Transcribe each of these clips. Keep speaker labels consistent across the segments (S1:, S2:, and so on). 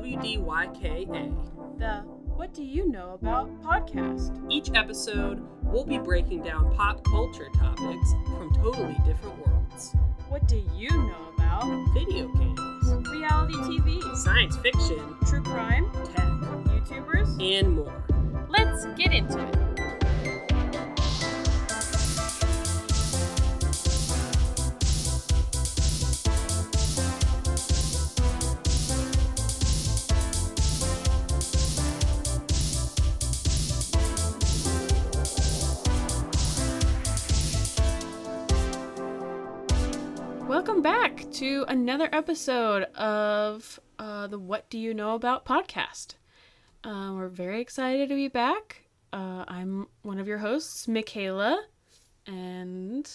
S1: WDYKA.
S2: The What Do You Know About podcast.
S1: Each episode, we'll be breaking down pop culture topics from totally different worlds
S2: What do you know about
S1: video games,
S2: reality TV,
S1: science fiction,
S2: true crime,
S1: tech,
S2: YouTubers?
S1: and more.
S2: Let's get into it. Another episode of uh, the What Do You Know About podcast. Uh, we're very excited to be back. Uh, I'm one of your hosts, Mikaela, and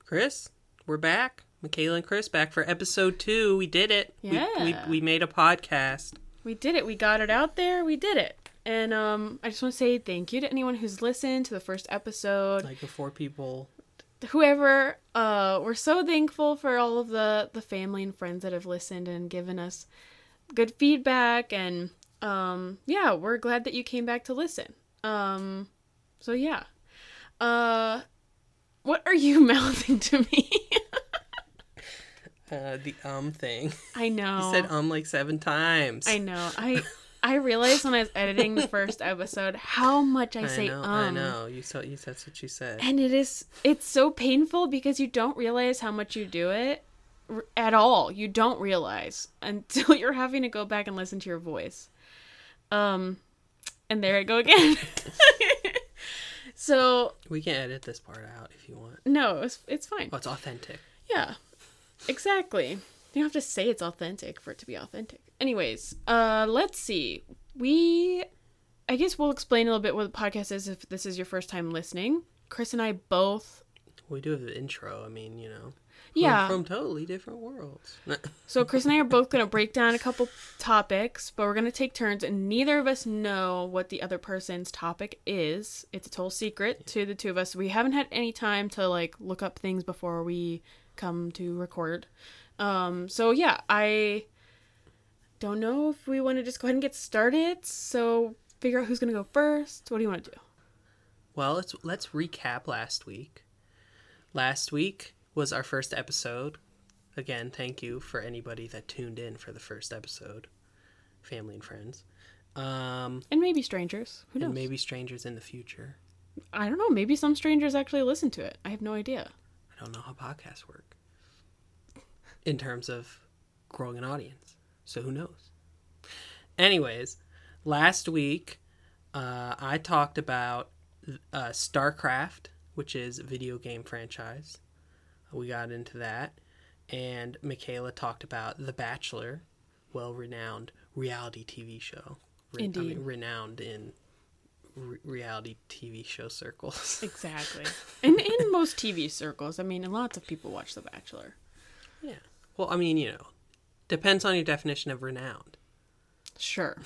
S1: Chris, we're back. Mikaela and Chris back for episode two. We did it. We- We,
S2: Yeah.
S1: we, made a podcast.
S2: we did it. We got it out there. We did it. And um, I just want to say thank you to anyone who's listened to the first episode.
S1: Like the four people.
S2: Whoever uh we're so thankful for all of the the family and friends that have listened and given us good feedback. And um yeah we're glad that you came back to listen. Um so yeah. Uh what are you mouthing to me?
S1: Uh, the um thing.
S2: i know.
S1: You said um like seven times.
S2: i know. I i realized when i was editing the first episode how much i,
S1: I
S2: say
S1: know.
S2: um
S1: I know. You saw. You that's what you said.
S2: And it is it's so painful because you don't realize how much you do it r- at all. You don't realize until you're having to go back and listen to your voice. Um and there I go again. so,
S1: We can edit this part out if you want.
S2: no, it's it's fine.
S1: Oh, it's authentic.
S2: Yeah. Exactly. You don't have to say it's authentic for it to be authentic. Anyways, uh let's see. We I guess we'll explain a little bit what the podcast is if this is your first time listening. Chris and I both
S1: We do have the intro. I mean, you know.
S2: Yeah.
S1: From, from totally different worlds.
S2: So Chris and I are both going to break down a couple topics, but we're going to take turns and neither of us know what the other person's topic is. It's a total secret to the two of us. We haven't had any time to like look up things before we come to record. Um so yeah, I don't know if we want to just go ahead and get started. So figure out who's going to go first. What do you want to do?
S1: Well, let's let's recap last week. Last week was our first episode. Again, thank you for anybody that tuned in for the first episode, family and friends, um,
S2: And maybe strangers. Who knows?
S1: and maybe strangers in the future.
S2: I don't know. Maybe some strangers actually listen to it. I have no idea.
S1: I don't know how podcasts work in terms of growing an audience. So who knows? Anyways, last week uh, I talked about uh, StarCraft, which is a video game franchise. We got into that. And Mikaela talked about The Bachelor, well renowned reality TV show. Re- I mean, renowned in re- reality TV show circles.
S2: Exactly. and in most TV circles, I mean, lots of people watch The Bachelor.
S1: Yeah. Well, I mean, you know, depends on your definition of renowned.
S2: Sure.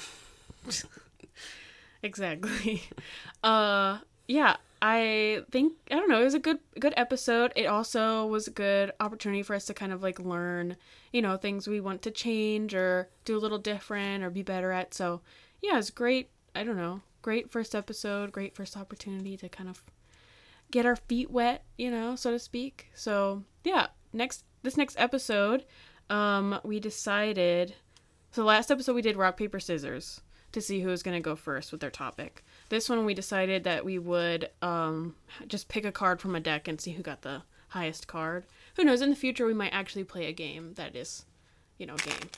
S2: exactly. Uh yeah, I think I don't know, it was a good good episode. It also was a good opportunity for us to kind of like learn, you know, things we want to change or do a little different or be better at. So, yeah, it's great. I don't know. Great first episode, great first opportunity to kind of get our feet wet, you know, so to speak. So, yeah, next this next episode, um we decided so last episode we did rock paper scissors to see who was going to go first with their topic. This one we decided that we would um just pick a card from a deck and see who got the highest card. Who knows in the future we might actually play a game that is, you know, game.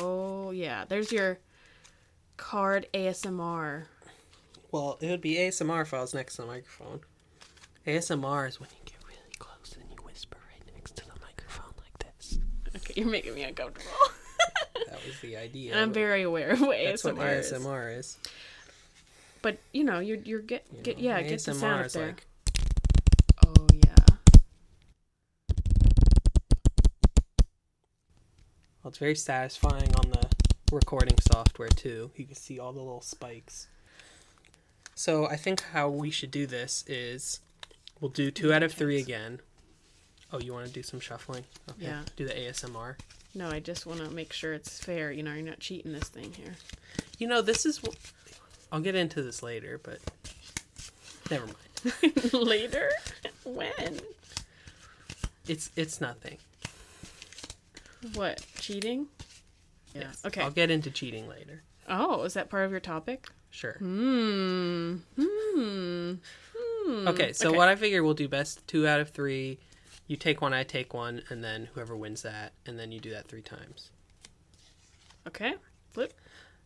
S2: Oh yeah, there's your card ASMR.
S1: Well, it would be ASMR if I was next to the microphone. ASMR is when you get really close and you whisper right next to the microphone like this.
S2: Okay, you're making me uncomfortable.
S1: That was the idea.
S2: and I'm very aware of what
S1: That's
S2: ASMR,
S1: what
S2: is.
S1: ASMR is.
S2: But you know, you're you're get
S1: you
S2: get
S1: know.
S2: yeah, get the sound up there.
S1: like
S2: Oh yeah.
S1: well, it's very satisfying on the recording software too. You can see all the little spikes. So I think how we should do this is we'll do two out of three again. Oh, you want to do some shuffling? Okay.
S2: Yeah.
S1: Do the ASMR.
S2: No, I just want to make sure it's fair. You know, you're not cheating this thing here.
S1: You know, this is. I'll get into this later, but never mind.
S2: Later? When?
S1: It's it's nothing.
S2: What? Cheating? Yeah.
S1: Yes.
S2: Okay.
S1: I'll get into cheating later.
S2: Oh, is that part of your topic?
S1: Sure.
S2: Hmm. Hmm. Hmm.
S1: Okay, so what I figure we'll do best two out of three. You take one, I take one, and then whoever wins that, and then you do that three times.
S2: Okay. Flip.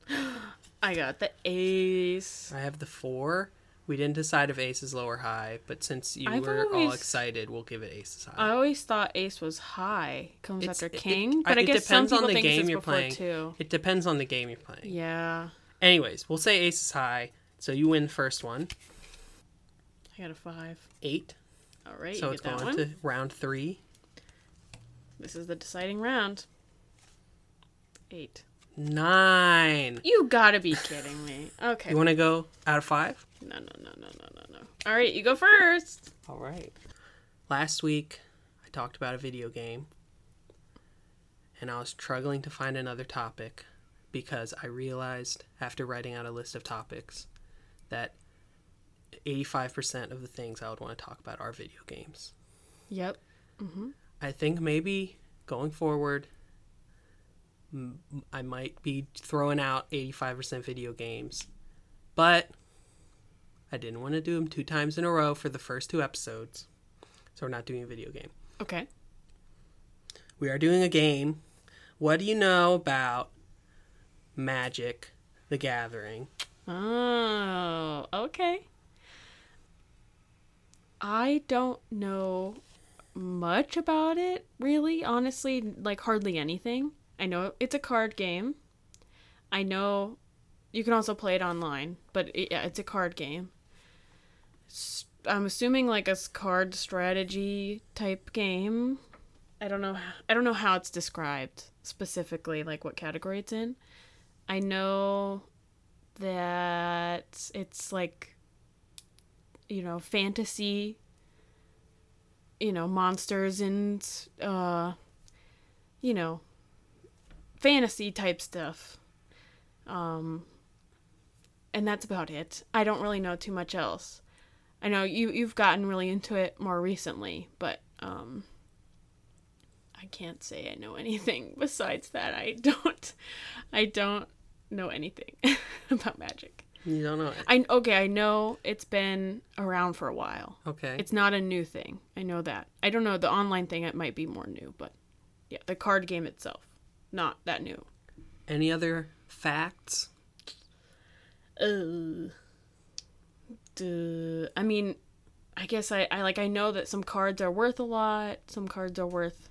S2: I got the ace.
S1: I have the four. We didn't decide if ace is low or high, but since you
S2: I've
S1: were all excited, we'll give it ace is high.
S2: I always thought ace was high. Comes
S1: It's-
S2: after
S1: it-
S2: king.
S1: it-
S2: but I
S1: it
S2: guess
S1: depends
S2: some
S1: on
S2: people
S1: the
S2: think
S1: game
S2: it's
S1: you're playing.
S2: too.
S1: It depends on the game you're playing.
S2: Yeah.
S1: Anyways, we'll say ace is high, so you win the first one.
S2: I got a five.
S1: Eight.
S2: All right.
S1: so
S2: you
S1: it's
S2: get that
S1: going
S2: one.
S1: to round three.
S2: This is the deciding round. Eight.
S1: Nine.
S2: You gotta be kidding me. Okay.
S1: You want to go out of five?
S2: No, no, no, no, no, no, no. All right, you go first.
S1: All right. Last week, I talked about a video game, and I was struggling to find another topic because I realized after writing out a list of topics that 85% of the things I would want to talk about are video games.
S2: Yep. Mm-hmm.
S1: I think maybe going forward, I might be throwing out 85% video games, but I didn't want to do them two times in a row for the first two episodes. So we're not doing a video game.
S2: Okay.
S1: We are doing a game. What do you know about Magic the Gathering?
S2: Oh, okay. I don't know much about it, really. Honestly, like hardly anything. I know it's a card game. I know you can also play it online, but it, yeah, it's a card game. I'm assuming like a card strategy type game. I don't know. I don't know how it's described specifically, like what category it's in. I know that it's like you know fantasy you know monsters and uh you know fantasy type stuff. Um and that's about it. I don't really know too much else. I know you you've gotten really into it more recently but um i can't say i know anything besides that. I don't i don't know anything about magic
S1: You don't know it.
S2: I okay, I know it's been around for a while.
S1: Okay.
S2: It's not a new thing. I know that. I don't know the online thing. It might be more new, but yeah, the card game itself, not that new.
S1: Any other facts?
S2: Uh, duh. I mean, I guess I, I like I know that some cards are worth a lot. Some cards are worth,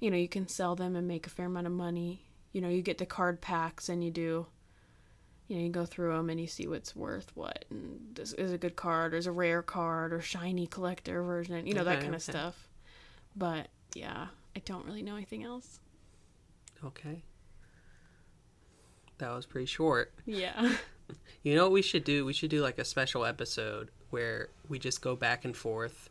S2: you know, you can sell them and make a fair amount of money. You know, you get the card packs and you do. You know, you go through them and you see what's worth what, and this is a good card, or is a rare card, or shiny collector version. You know that
S1: Okay,
S2: kind of stuff. But yeah, I don't really know anything else.
S1: Okay. That was pretty short.
S2: Yeah.
S1: You know what we should do? We should do like a special episode where we just go back and forth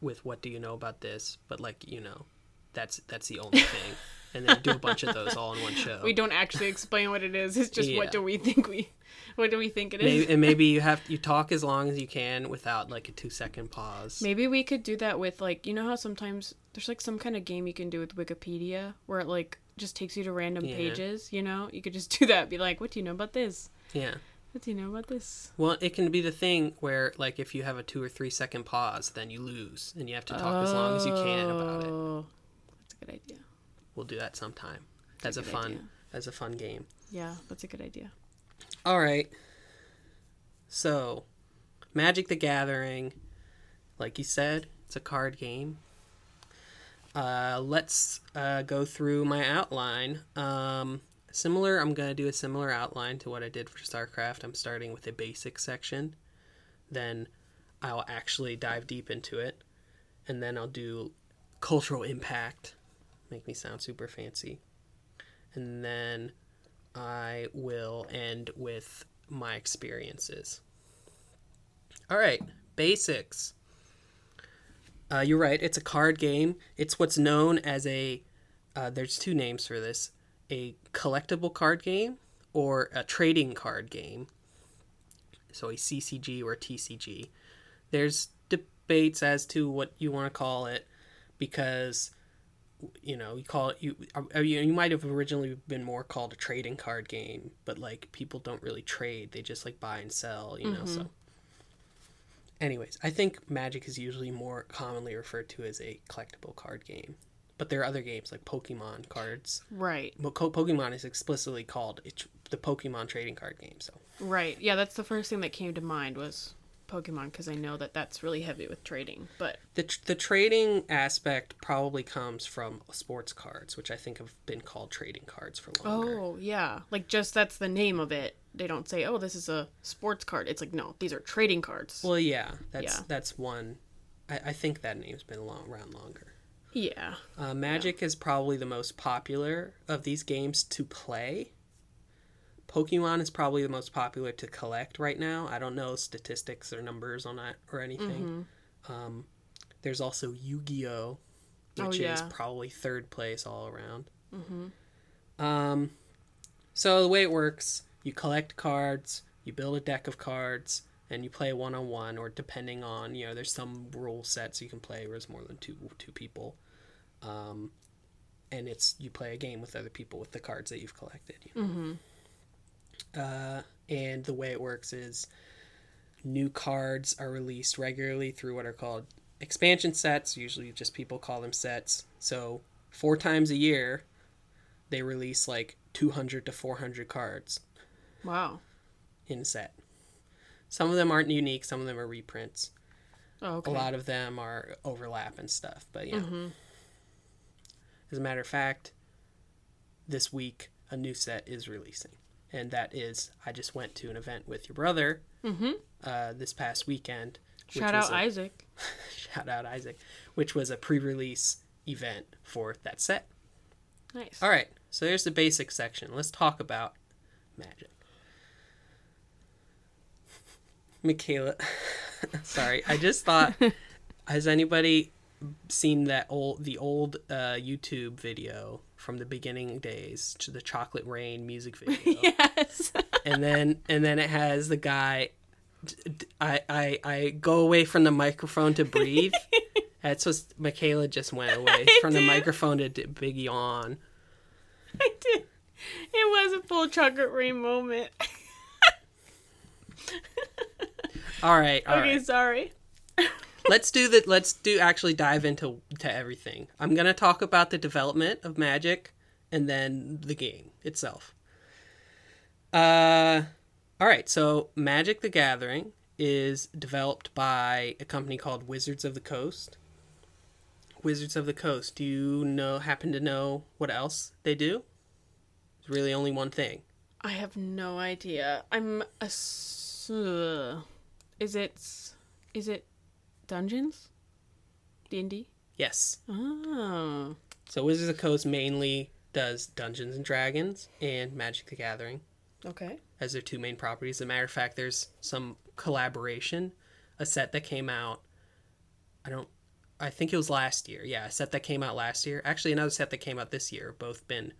S1: with what do you know about this, but like, you know, that's that's the only thing. And then do a bunch of those all in one show.
S2: we don't actually explain what it is. It's just
S1: Yeah.
S2: what do we think we, what do we think it is.
S1: Maybe, and maybe you have you talk as long as you can without like a 2 second pause.
S2: Maybe we could do that with like you know how sometimes there's like some kind of game you can do with Wikipedia where it like just takes you to random
S1: Yeah.
S2: pages, you know? You could just do that, be like, What do you know about this?
S1: Yeah.
S2: What do you know about this?
S1: Well, it can be the thing where like if you have a 2 or 3 second pause, then you lose and you have to talk as long as you can about it.
S2: Oh, That's a good idea.
S1: We'll do that sometime. As a fun
S2: idea.
S1: as a fun game.
S2: Yeah, that's a good idea.
S1: All right. So, Magic the Gathering, like you said, it's a card game. Uh, let's uh, go through my outline. Um, similar, I'm going to do a similar outline to what I did for StarCraft. I'm starting with a basic section. Then I'll actually dive deep into it. And then I'll do cultural impact. Make me sound super fancy. And then I will end with my experiences. All right, basics. Uh, you're right, it's a card game. It's what's known as a uh, there's two names for this: a collectible card game or a trading card game. So a CCG or a TCG. There's debates as to what you want to call it because you know you call it you you, you might have originally been more called a trading card game but like people don't really trade. They just like buy and sell you know so. Mm-hmm. Anyways i think magic is usually more commonly referred to as a collectible card game but there are other games like pokemon cards.
S2: Right.
S1: but pokemon is explicitly called it's the pokemon trading card game so.
S2: Right. Yeah, that's the first thing that came to mind was Pokemon because I know that that's really heavy with trading. But
S1: the, tr- the trading aspect probably comes from sports cards which i think have been called trading cards for longer
S2: oh yeah, like just that's the name of it. They don't say, "Oh, this is a sports card." It's like, no, these are trading cards.
S1: well yeah that's
S2: Yeah.
S1: that's one I, I think that name's been long, around longer
S2: yeah.
S1: Uh, Magic is probably the most popular of these games to play. Pokemon is probably the most popular to collect right now. I don't know statistics or numbers on that or anything. Um, there's also Yu Gi Oh,
S2: Oh,
S1: which is probably third place all around. Um, so the way it works, you collect cards, you build a deck of cards, and you play one on one, or depending on you know, there's some rule sets you can play where it's more than two two people. Um, and it's you play a game with other people with the cards that you've collected. You know? Uh, and the way it works is new cards are released regularly through what are called expansion sets. Usually, just people call them sets. So four times a year, they release like 200 to 400 cards
S2: Wow.
S1: in a set. Some of them aren't unique. Some of them are reprints.
S2: Oh, okay.
S1: A lot of them are overlap and stuff. But yeah.
S2: Mm-hmm.
S1: As a matter of fact, this week a new set is releasing, and that is I just went to an event with your brother
S2: Mm-hmm.
S1: uh, this past weekend.
S2: Shout out
S1: a-
S2: Isaac.
S1: shout out Isaac, which was a pre-release event for that set.
S2: Nice.
S1: All right, so there's the basic section. Let's talk about magic. Mikaela, sorry, I just thought. has anybody seen that old the old uh, YouTube video from the beginning days to the Chocolate Rain music video?
S2: yes.
S1: and then and then it has the guy I, I I go away from the microphone to breathe. That's what Mikaela just went away from the microphone to d- big yawn.
S2: I did. It was a full chocolate rain moment.
S1: All right, all
S2: okay,
S1: right.
S2: sorry.
S1: Let's do that. Let's do actually dive into to everything. I'm gonna talk about the development of Magic, and then the game itself. Uh, all right. So Magic: The Gathering is developed by a company called Wizards of the Coast. Wizards of the Coast. Do you know? Happen to know what else they do? It's really only one thing.
S2: I have no idea. I'm a. Is it? Is it dungeons? D and D.
S1: Yes.
S2: Oh.
S1: So Wizards of the Coast mainly does Dungeons and Dragons and Magic: The Gathering.
S2: Okay.
S1: as their two main properties. As a matter of fact, there's some collaboration, a set that came out. I don't. I think it was last year. Yeah, a set that came out last year. Actually, another set that came out this year. Both been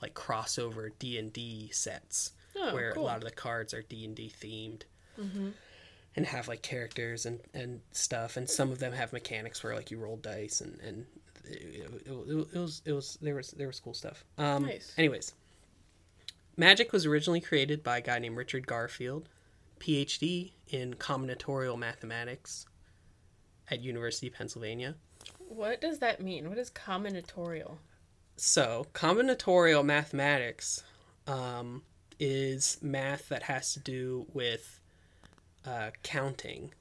S1: like crossover D and D sets,
S2: Oh,
S1: where
S2: cool.
S1: a lot of the cards are D and D themed. Mm-hmm. And have like characters and, and stuff, and some of them have mechanics where like you roll dice and and it, it, it, it was it was there was there was cool stuff. Um,
S2: Nice.
S1: Anyways, Magic was originally created by a guy named Richard Garfield, PhD in combinatorial mathematics at University of Pennsylvania.
S2: What does that mean? What is combinatorial?
S1: So, combinatorial mathematics um, is math that has to do with uh, counting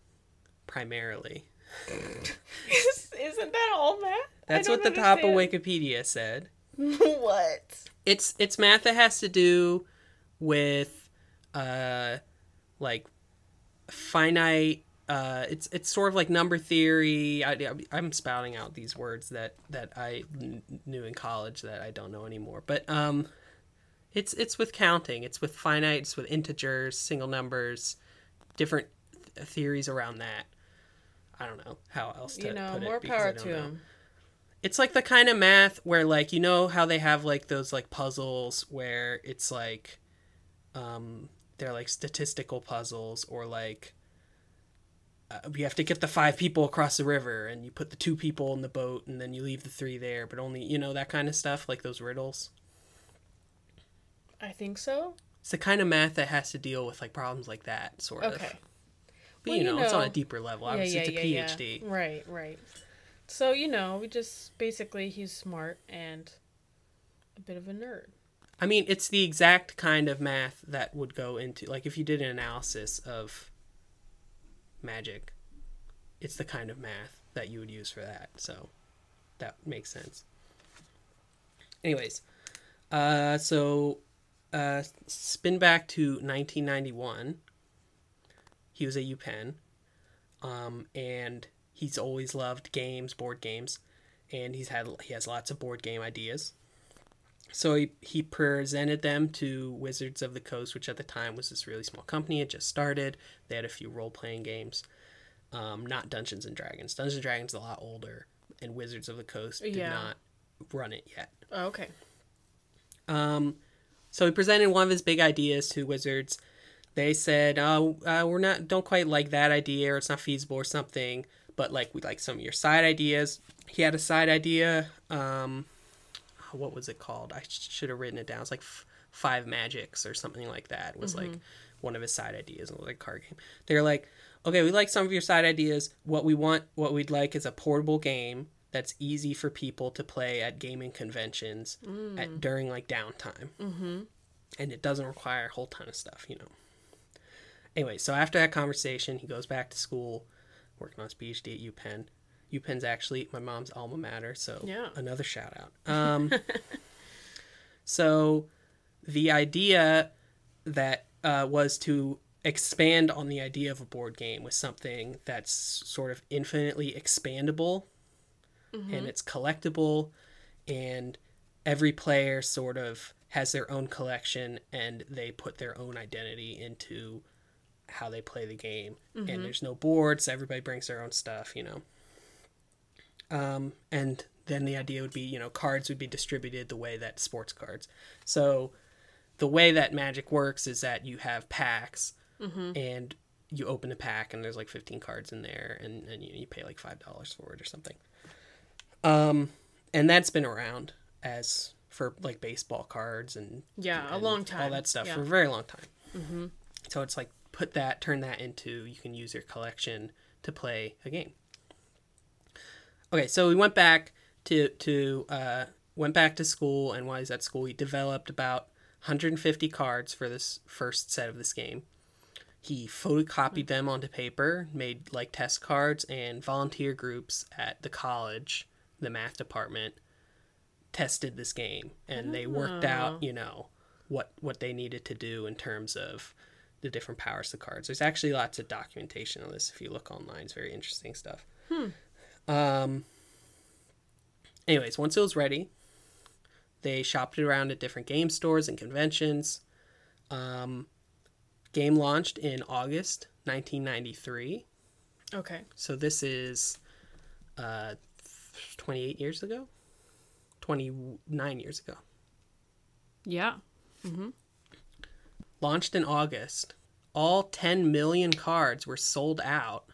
S1: primarily.
S2: Isn't that all math?
S1: That's what the top of Wikipedia said.
S2: what?
S1: it's it's math that has to do with uh like finite uh it's it's sort of like number theory I, i'm spouting out these words that that i knew in college that i don't know anymore but um it's it's with counting it's with finite it's with integers single numbers different th- theories around that i don't know how else to
S2: You know,
S1: put it
S2: more
S1: because I
S2: power to him.
S1: It's like the kind of math where like you know how they have like those like puzzles where it's like um they're like statistical puzzles or like uh, you have to get the five people across the river and you put the two people in the boat and then you leave the three there but only you know that kind of stuff like those riddles
S2: I think so.
S1: It's the kind of math that has to deal with like problems like that sort of
S2: Okay.
S1: but
S2: Well,
S1: you
S2: you
S1: know, it's on a deeper level
S2: Yeah,
S1: obviously
S2: yeah,
S1: it's a
S2: yeah,
S1: phd
S2: yeah. Right, right. So, you know, we just basically he's smart and a bit of a nerd.
S1: I mean, it's the exact kind of math that would go into like if you did an analysis of magic, it's the kind of math that you would use for that. So that makes sense. Anyways, uh so uh spin back to 1991. He was at UPenn. Um and he's always loved games, board games, and he's had he has lots of board game ideas. So he, he presented them to Wizards of the Coast, which at the time was this really small company. It just started. They had a few role playing games, um, not Dungeons and Dragons. Dungeons and Dragons is a lot older, and Wizards of the Coast did
S2: Yeah.
S1: not run it yet.
S2: Oh, okay.
S1: Um, so he presented one of his big ideas to Wizards. They said, "Oh, uh, we're not don't quite like that idea, or it's not feasible, or something. But like we like some of your side ideas." He had a side idea. Um, what was it called? I sh- should have written it down. It's like f- Five Magics or something like that. Was like one of his side ideas. It was like a card game. They're like, "Okay, we like some of your side ideas. What we want, what we'd like, is a portable game." That's easy for people to play at gaming conventions at, during like downtime and it doesn't require a whole ton of stuff, you know. Anyway, so after that conversation, he goes back to school, working on his PhD at UPenn. UPenn's actually my mom's alma mater, so
S2: Yeah.
S1: another shout out. Um, so the idea that uh, was to expand on the idea of a board game with something that's sort of infinitely expandable and mm-hmm. it's collectible and every player sort of has their own collection and they put their own identity into how they play the game. And mm-hmm. there's no boards everybody brings their own stuff you know. Um, and then the idea would be you know cards would be distributed the way that sports cards. So the way that magic works is that you have packs mm-hmm. and you open a pack and there's like 15 cards in there and, and you, you pay like five dollars for it or something um, and that's been around as for like baseball cards and
S2: Yeah, a long time.
S1: all that stuff
S2: Yeah.
S1: for a very long time. Mm-hmm. So it's like put that, turn that into you can use your collection to play a game. Okay, so we went back to to uh, went back to school, and while he's at school, he developed about 150 cards for this first set of this game. He photocopied them onto paper, made like test cards, and volunteer groups at the college, the math department, tested this game, and they worked out, you know, what what they needed to do in terms of the different powers of the cards. There's actually lots of documentation on this if you look online. It's very interesting stuff. Hmm. Um. Anyways, once it was ready, they shopped it around at different game stores and conventions. Um, game launched in August 1993.
S2: Okay.
S1: So this is uh, 28 years ago? 29 years ago.
S2: Yeah. Mm-hmm.
S1: Launched in August. All 10 million cards were sold out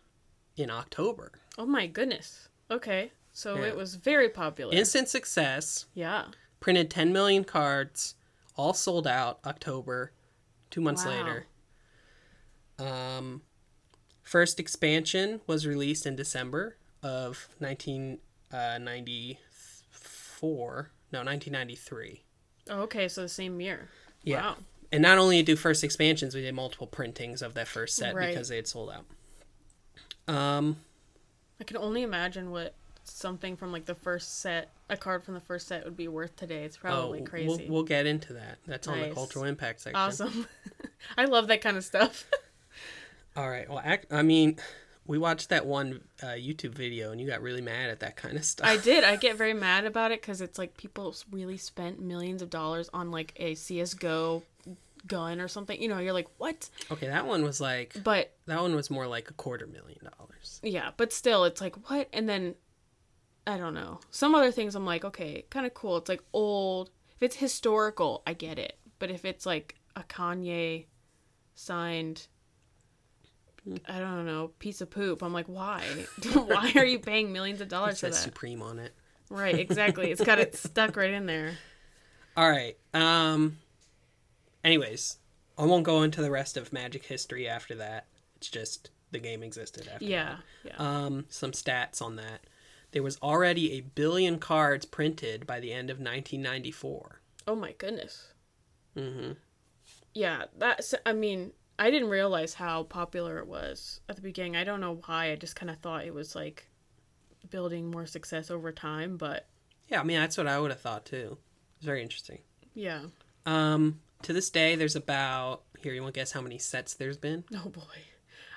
S1: in October.
S2: Oh my goodness. Okay. So
S1: Yeah.
S2: it was very popular.
S1: Instant success.
S2: yeah.
S1: Printed 10 million cards, all sold out October, two months
S2: Wow.
S1: later. Um, first expansion was released in December of 1994. No, 1993.
S2: Oh, okay. So the same year.
S1: Yeah.
S2: Wow.
S1: And not only do first expansions, we did multiple printings of that first set
S2: Right.
S1: because they had sold out. Um,
S2: I can only imagine what something from like the first set, a card from the first set would be worth today. It's probably
S1: oh,
S2: crazy.
S1: We'll, we'll get into that. That's on the cultural impact section.
S2: awesome. I love that kind of stuff.
S1: All right. Well, I mean, we watched that one uh, YouTube video, and you got really mad at that kind of stuff.
S2: I did. I get very mad about it because it's like people really spent millions of dollars on like a CS:GO gun or something. You know, you're like, what?
S1: Okay, that one was like
S2: But
S1: that one was more like a quarter million dollars.
S2: yeah, but still, it's like what? And then I don't know. Some other things I'm like, okay, kind of cool. It's like old. If it's historical, I get it. But if it's like a Kanye signed I don't know, piece of poop, I'm like, why? why are you paying millions of dollars for that?
S1: Supreme on it.
S2: Right, exactly. It's got it stuck right in there.
S1: All right. Um. Anyways, I won't go into the rest of Magic history after that. It's just the game existed after.
S2: Yeah, yeah.
S1: Um. Some stats on that. There was already a billion cards printed by the end of 1994.
S2: oh my goodness.
S1: Mm-hmm.
S2: Yeah, that's. I mean, I didn't realize how popular it was at the beginning. I don't know why. I just kind of thought it was like building more success over time, but
S1: Yeah, I mean that's what I would have thought too. It's very interesting.
S2: yeah.
S1: Um. To this day, there's about here. You want to guess how many sets there's been?
S2: Oh boy.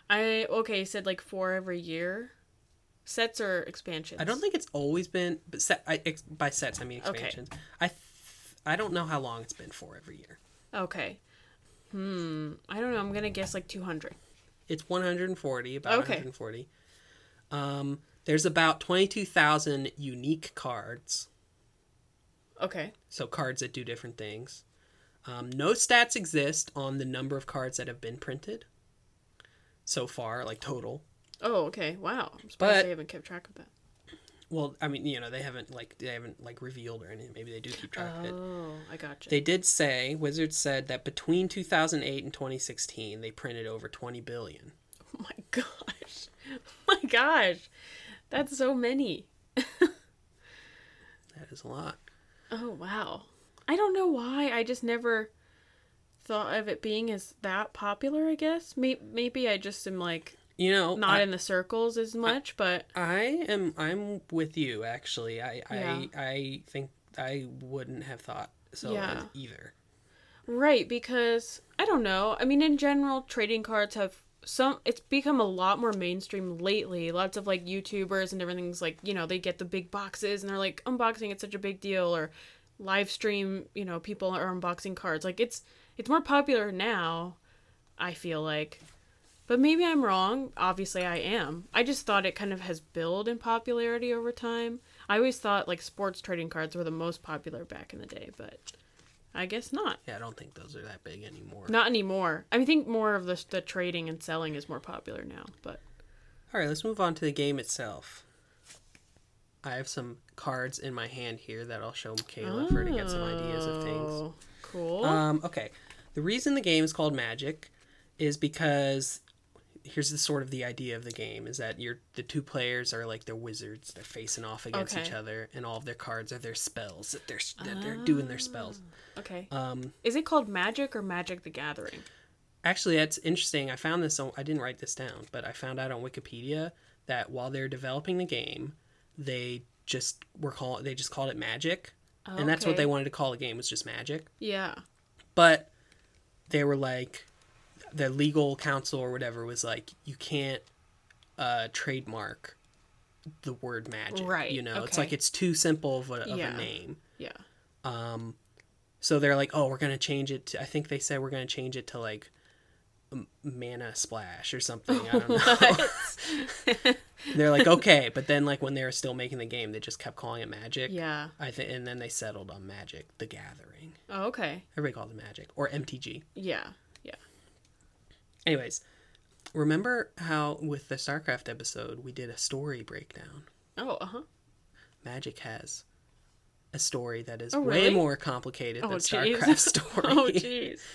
S2: I okay, you said like four every year. Sets or expansions?
S1: I don't think it's always been, but set I, ex, by sets I mean expansions. Okay. I th- I don't know how long it's been for every year.
S2: Okay. Hmm. I don't know. I'm gonna guess like 200.
S1: It's 140, about
S2: Okay.
S1: 140. Um, there's about 22,000 unique cards,
S2: Okay.
S1: so cards that do different things. Um, no stats exist on the number of cards that have been printed so far, like total.
S2: Oh, okay. Wow. I'm surprised
S1: But-
S2: they haven't kept track of that.
S1: Well, I mean, you know, they haven't like they haven't like revealed or anything. Maybe they do keep track of it.
S2: Oh, I gotcha.
S1: They did say Wizards said that between 2008 and 2016, they printed over 20 billion.
S2: Oh my gosh. Oh my gosh. That's so many.
S1: That is a lot.
S2: Oh wow. I don't know why. I just never thought of it being as that popular, I guess. Maybe, maybe I just am like
S1: You know,
S2: not
S1: I,
S2: in the circles as much, but
S1: I am I'm with you actually. I
S2: Yeah.
S1: I I think I wouldn't have thought so
S2: Yeah.
S1: either.
S2: right because I don't know. I mean, in general, trading cards have some. It's become a lot more mainstream lately. Lots of like YouTubers and everything's like you know they get the big boxes and they're like unboxing. It's such a big deal or live stream. You know, people are unboxing cards. Like it's it's more popular now. I feel like. But maybe I'm wrong. Obviously, I am. I just thought it kind of has built in popularity over time. I always thought like sports trading cards were the most popular back in the day, but I guess not.
S1: Yeah, I don't think those are that big anymore.
S2: Not anymore. I think more of the the trading and selling is more popular now. But
S1: All right, let's move on to the game itself. I have some cards in my hand here that I'll show Kayla for her to get some ideas of things.
S2: Oh, Cool.
S1: Um, okay. The reason the game is called Magic is because here's the sort of the idea of the game is that you're the two players are like they're wizards. They're facing off against
S2: Okay.
S1: each other, and all of their cards are their spells that they're that they're doing their spells.
S2: okay.
S1: Um,
S2: is it called Magic or Magic the Gathering?
S1: actually, that's interesting. I found this. On, I didn't write this down, but I found out on Wikipedia that while they're developing the game, they just were call they just called it Magic, and that's what they wanted to call the game was just Magic.
S2: Yeah.
S1: but they were like the legal counsel or whatever was like you can't uh trademark the word magic
S2: Right,
S1: you know it's like it's too simple of a, of
S2: Yeah.
S1: a name
S2: Yeah.
S1: um so they're like oh we're gonna change it to, i think they said we're gonna change it to like mana clash or something i don't know they're like okay but then like when they were still making the game they just kept calling it magic
S2: Yeah.
S1: i think and then they settled on magic the gathering
S2: Oh, okay.
S1: everybody called it magic or mtg
S2: Yeah.
S1: Anyways, remember how with the StarCraft episode we did a story breakdown?
S2: Oh, uh huh.
S1: Magic has a story that is
S2: Oh,
S1: way more complicated
S2: Oh,
S1: than
S2: jeez.
S1: StarCraft's story.
S2: Oh, jeez.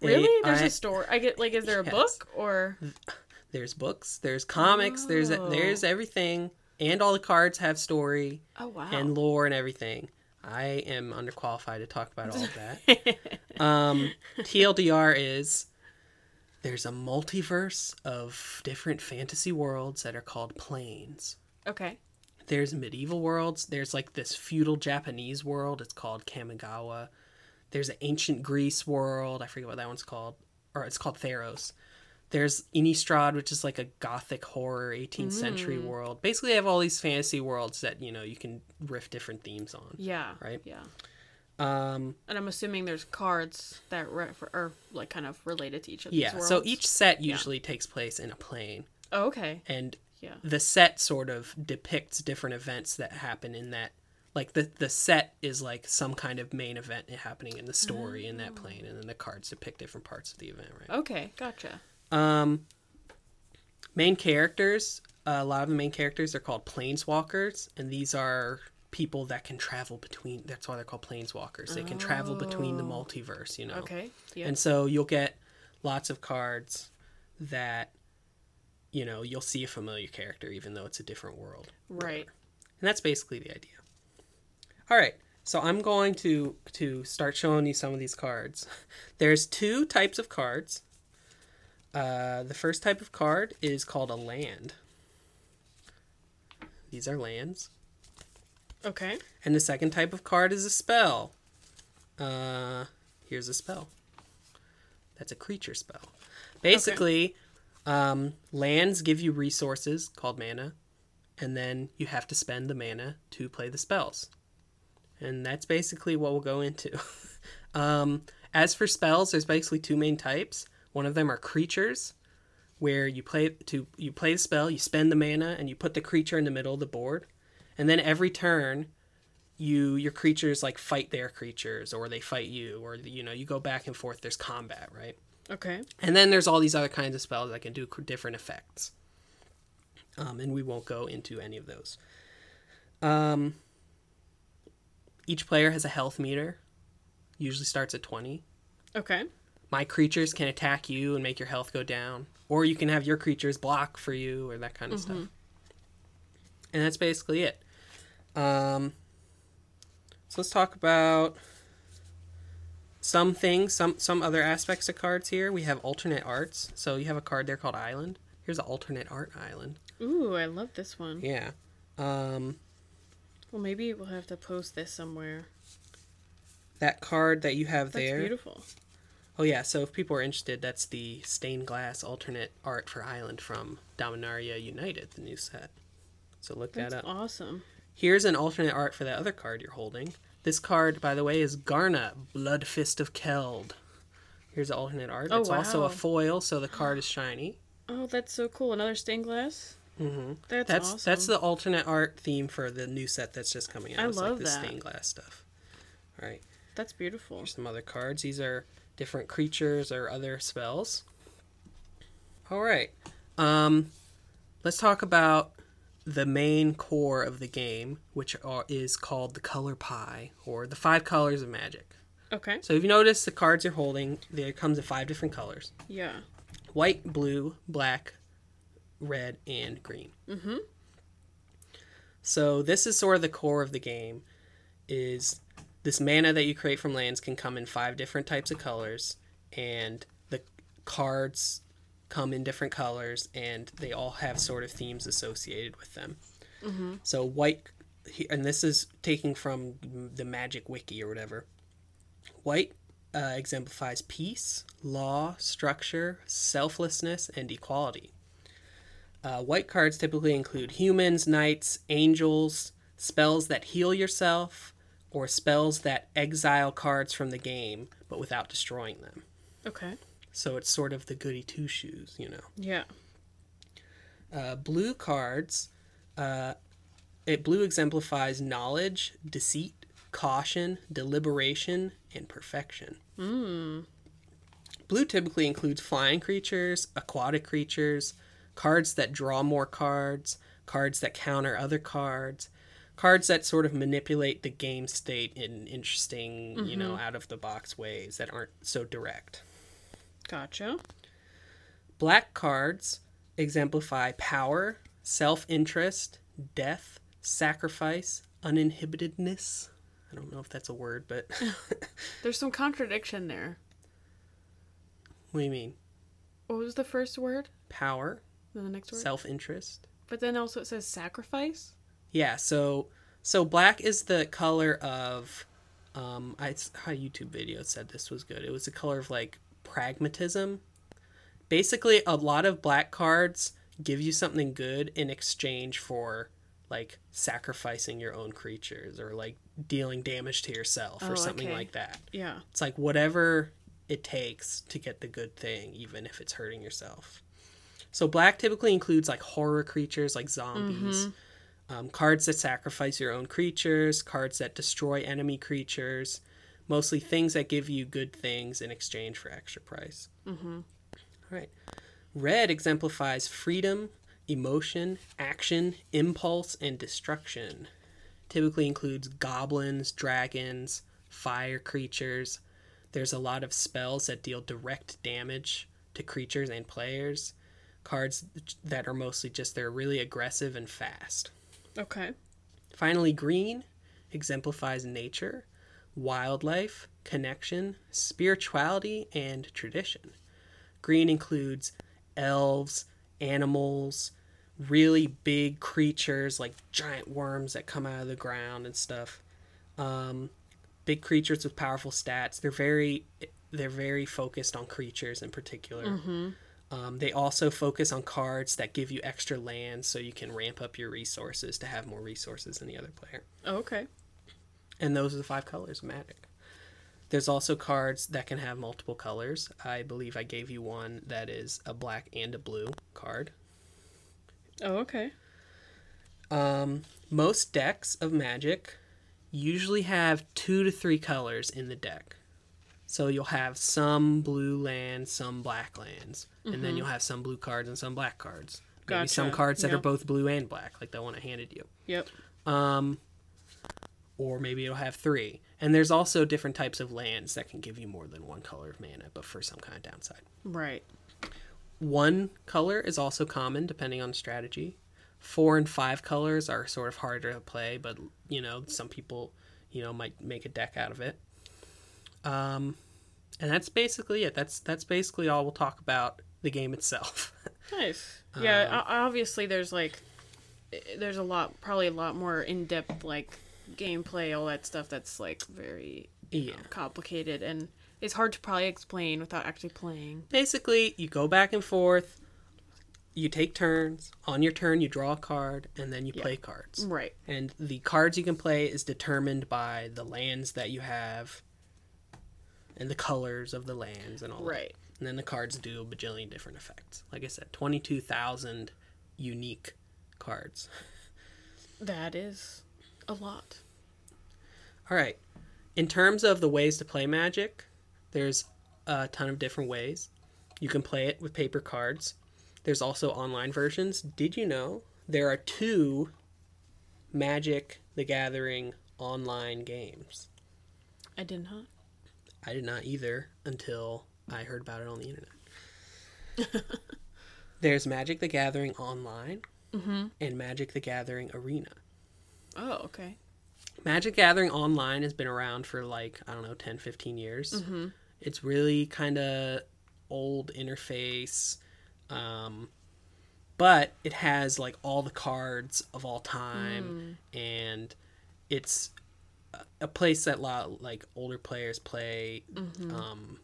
S2: Really? There's
S1: I-
S2: a story. I get like, is there a
S1: Yes.
S2: book or?
S1: there's books, there's comics, there's
S2: Oh.
S1: there's everything, and all the cards have story
S2: Oh wow.
S1: and lore and everything. I am underqualified to talk about all of that. um, TLDR is there's a multiverse of different fantasy worlds that are called planes.
S2: okay.
S1: there's medieval worlds. There's like this feudal Japanese world. It's called Kamigawa. There's an ancient Greece world. I forget what that one's called, or it's called Theros. There's Innistrad, which is like a gothic horror 18th century
S2: Mm.
S1: world. Basically, they have all these fantasy worlds that you know you can riff different themes on.
S2: Yeah.
S1: Right.
S2: Yeah.
S1: Um,
S2: And I'm assuming there's cards that refer- are like kind of related to each of these
S1: yeah. So each set usually takes place in a plane,
S2: Oh, okay.
S1: and
S2: Yeah.
S1: the set sort of depicts different events that happen in that like the the set is like some kind of main event happening in the story in that plane and then the cards depict different parts of the event right
S2: Okay, gotcha.
S1: um main characters uh, a lot of the main characters are called planeswalkers and these are people that can travel between that's why they're called planeswalkers they can travel between the multiverse you know
S2: Okay. Yeah.
S1: and so you'll get lots of cards that you know you'll see a familiar character even though it's a different world
S2: right.
S1: and that's basically the idea. All right. So I'm going to to start showing you some of these cards. There's two types of cards. Uh, the first type of card is called a land. These are lands.
S2: Okay.
S1: And the second type of card is a spell. Uh, here's a spell. That's a creature spell. Basically, um, lands give you resources called mana, and then you have to spend the mana to play the spells. And that's basically what we'll go into. um, as for spells, there's basically two main types. One of them are creatures, where you play to you play the spell, you spend the mana, and you put the creature in the middle of the board. And then every turn, you your creatures like fight their creatures, or they fight you, or you know you go back and forth. There's combat, right?
S2: Okay.
S1: And then there's all these other kinds of spells that can do different effects. Um, and we won't go into any of those. Um, each player has a health meter, usually starts at 20.
S2: Okay.
S1: My creatures can attack you and make your health go down, or you can have your creatures block for you, or that kind of stuff. And that's basically it. Um, so let's talk about some things, some some other aspects of cards here. We have alternate arts. So you have a card there called Island. Here's an alternate art island.
S2: Ooh, I love this one.
S1: Yeah. Um,
S2: Well, maybe we'll have to post this somewhere.
S1: that card that you have there.
S2: That's
S1: there.
S2: beautiful.
S1: Oh yeah, so if people are interested, that's the stained glass alternate art for Island from Dominaria United, the new set. So look
S2: That's
S1: that up.
S2: That's awesome.
S1: Here's an alternate art for that other card you're holding. This card, by the way, is Garna, Bloodfist of Keld. Here's the alternate art.
S2: Oh,
S1: it's also a foil, so the card is shiny.
S2: Oh, that's so cool. Another stained glass.
S1: Mm-hmm.
S2: That's,
S1: That's
S2: awesome.
S1: that's the alternate art theme for the new set that's just coming out.
S2: I
S1: It's
S2: love
S1: like the
S2: that.
S1: stained glass stuff. All right.
S2: That's beautiful.
S1: Here's some other cards. These are different creatures or other spells. All right. Um, let's talk about the main core of the game, which are, is called the color pie or the five colors of magic.
S2: Okay.
S1: So if you notice the cards you're holding, there comes in five different colors:
S2: Yeah.
S1: white, blue, black, red, and green.
S2: Mm-hmm.
S1: So this is sort of the core of the game is this mana that you create from lands can come in five different types of colors and the cards come in different colors and they all have sort of themes associated with them.
S2: Mm-hmm.
S1: So white and this is taking from the magic wiki or whatever. White uh, exemplifies peace, law, structure, selflessness, and equality. Uh, white cards typically include humans, knights, angels, spells that heal yourself, or spells that exile cards from the game but without destroying them.
S2: Okay.
S1: So it's sort of the goody two shoes, you know.
S2: Yeah.
S1: Uh, blue cards, uh, it blue exemplifies knowledge, deceit, caution, deliberation, and perfection.
S2: Mm.
S1: Blue typically includes flying creatures, aquatic creatures, cards that draw more cards, cards that counter other cards, cards that sort of manipulate the game state in interesting, you know, out of the box ways that aren't so direct.
S2: Gotcha.
S1: Black cards exemplify power, self interest, death, sacrifice, uninhibitedness. I don't know if that's a word, but
S2: There's some contradiction there.
S1: what do you mean?
S2: What was the first word?
S1: Power,
S2: Then the next word?
S1: self interest.
S2: But then also it says sacrifice.
S1: Yeah, so so black is the color of um I how YouTube video said this was good. It was the color of like pragmatism. Basically a lot of black cards give you something good in exchange for like sacrificing your own creatures or like dealing damage to yourself
S2: Oh,
S1: or something
S2: okay.
S1: like that.
S2: Yeah.
S1: It's like whatever it takes to get the good thing even if it's hurting yourself. So black typically includes like horror creatures like zombies, um, cards that sacrifice your own creatures, cards that destroy enemy creatures, mostly things that give you good things in exchange for extra price. Mm-hmm. All right. Red exemplifies freedom, emotion, action, impulse, and destruction. Typically includes goblins, dragons, fire creatures. There's a lot of spells that deal direct damage to creatures and players. Cards that are mostly just they're really aggressive and fast.
S2: Okay.
S1: Finally, green exemplifies nature, wildlife, connection, spirituality, and tradition. Green includes elves, animals, really big creatures like giant worms that come out of the ground and stuff. Um, big creatures with powerful stats. They're very they're very focused on creatures in particular. Um, they also focus on cards that give you extra lands so you can ramp up your resources to have more resources than the other player.
S2: Oh, okay.
S1: And those are the five colors of Magic. There's also cards that can have multiple colors. I believe I gave you one that is a black and a blue card.
S2: Oh, okay.
S1: Um, most decks of Magic usually have two to three colors in the deck. So you'll have some blue lands, some black lands, and then you'll have some blue cards and some black cards. Maybe some cards that are both blue and black, like the one I handed you.
S2: Yep.
S1: Um, or maybe it'll have three. And there's also different types of lands that can give you more than one color of mana, but for some kind of downside.
S2: Right.
S1: One color is also common depending on strategy. Four and five colors are sort of harder to play, but you know, some people, you know, might make a deck out of it. Um, and that's basically it. That's that's basically all we'll talk about the game itself.
S2: Nice. Yeah. o- obviously, there's like, there's a lot, probably a lot more in depth like gameplay, all that stuff. That's like very you know, complicated and it's hard to probably explain without actually playing.
S1: basically you go back and forth you take turns on your turn you draw a card and then you play cards
S2: Right.
S1: and the cards you can play is determined by the lands that you have and the colors of the lands and all that.
S2: Right.
S1: and then the cards do a bajillion different effects like i said 22000 unique cards
S2: That is a lot.
S1: All right. In terms of the ways to play magic there's a ton of different ways. You can play it with paper cards. There's also online versions. Did you know there are two magic the gathering online games?
S2: I did not.
S1: i did not either until i heard about it on the internet. There's magic the gathering online mm-hmm. and magic the gathering arena.
S2: Oh, okay.
S1: Magic Gathering Online has been around for like, I don't know, 10, 15 years. Mm-hmm. It's really kind of old interface. Um, but it has like all the cards of all time. And it's a- place that a lot like older players play. Um,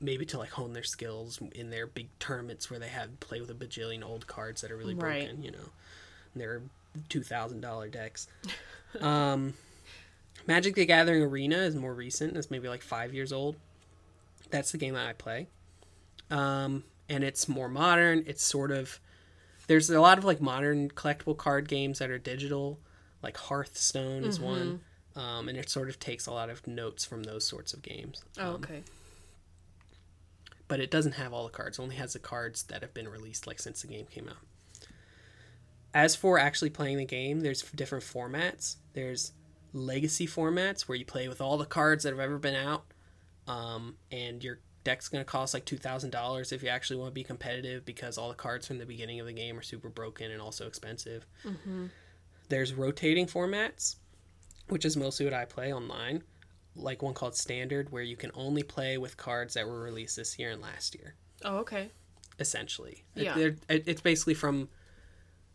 S1: maybe to like hone their skills in their big tournaments where they have play with a bajillion old cards that are really
S2: Right.
S1: broken, you know. And they're two thousand dollar decks. um, Magic the Gathering Arena is more recent. It's maybe like five years old. That's the game that I play. Um, and it's more modern. It's sort of there's a lot of like modern collectible card games that are digital, like Hearthstone is one. Um, and it sort of takes a lot of notes from those sorts of games.
S2: Oh,
S1: Um,
S2: okay.
S1: but it doesn't have all the cards. It only has the cards that have been released like since the game came out. As for actually playing the game, there's different formats. There's legacy formats where you play with all the cards that have ever been out, um, and your deck's going to cost like two thousand dollars if you actually want to be competitive because all the cards from the beginning of the game are super broken and also expensive. There's rotating formats, which is mostly what I play online, like one called Standard, where you can only play with cards that were released this year and last year
S2: Oh, okay.
S1: essentially.
S2: Yeah.
S1: It- it's basically from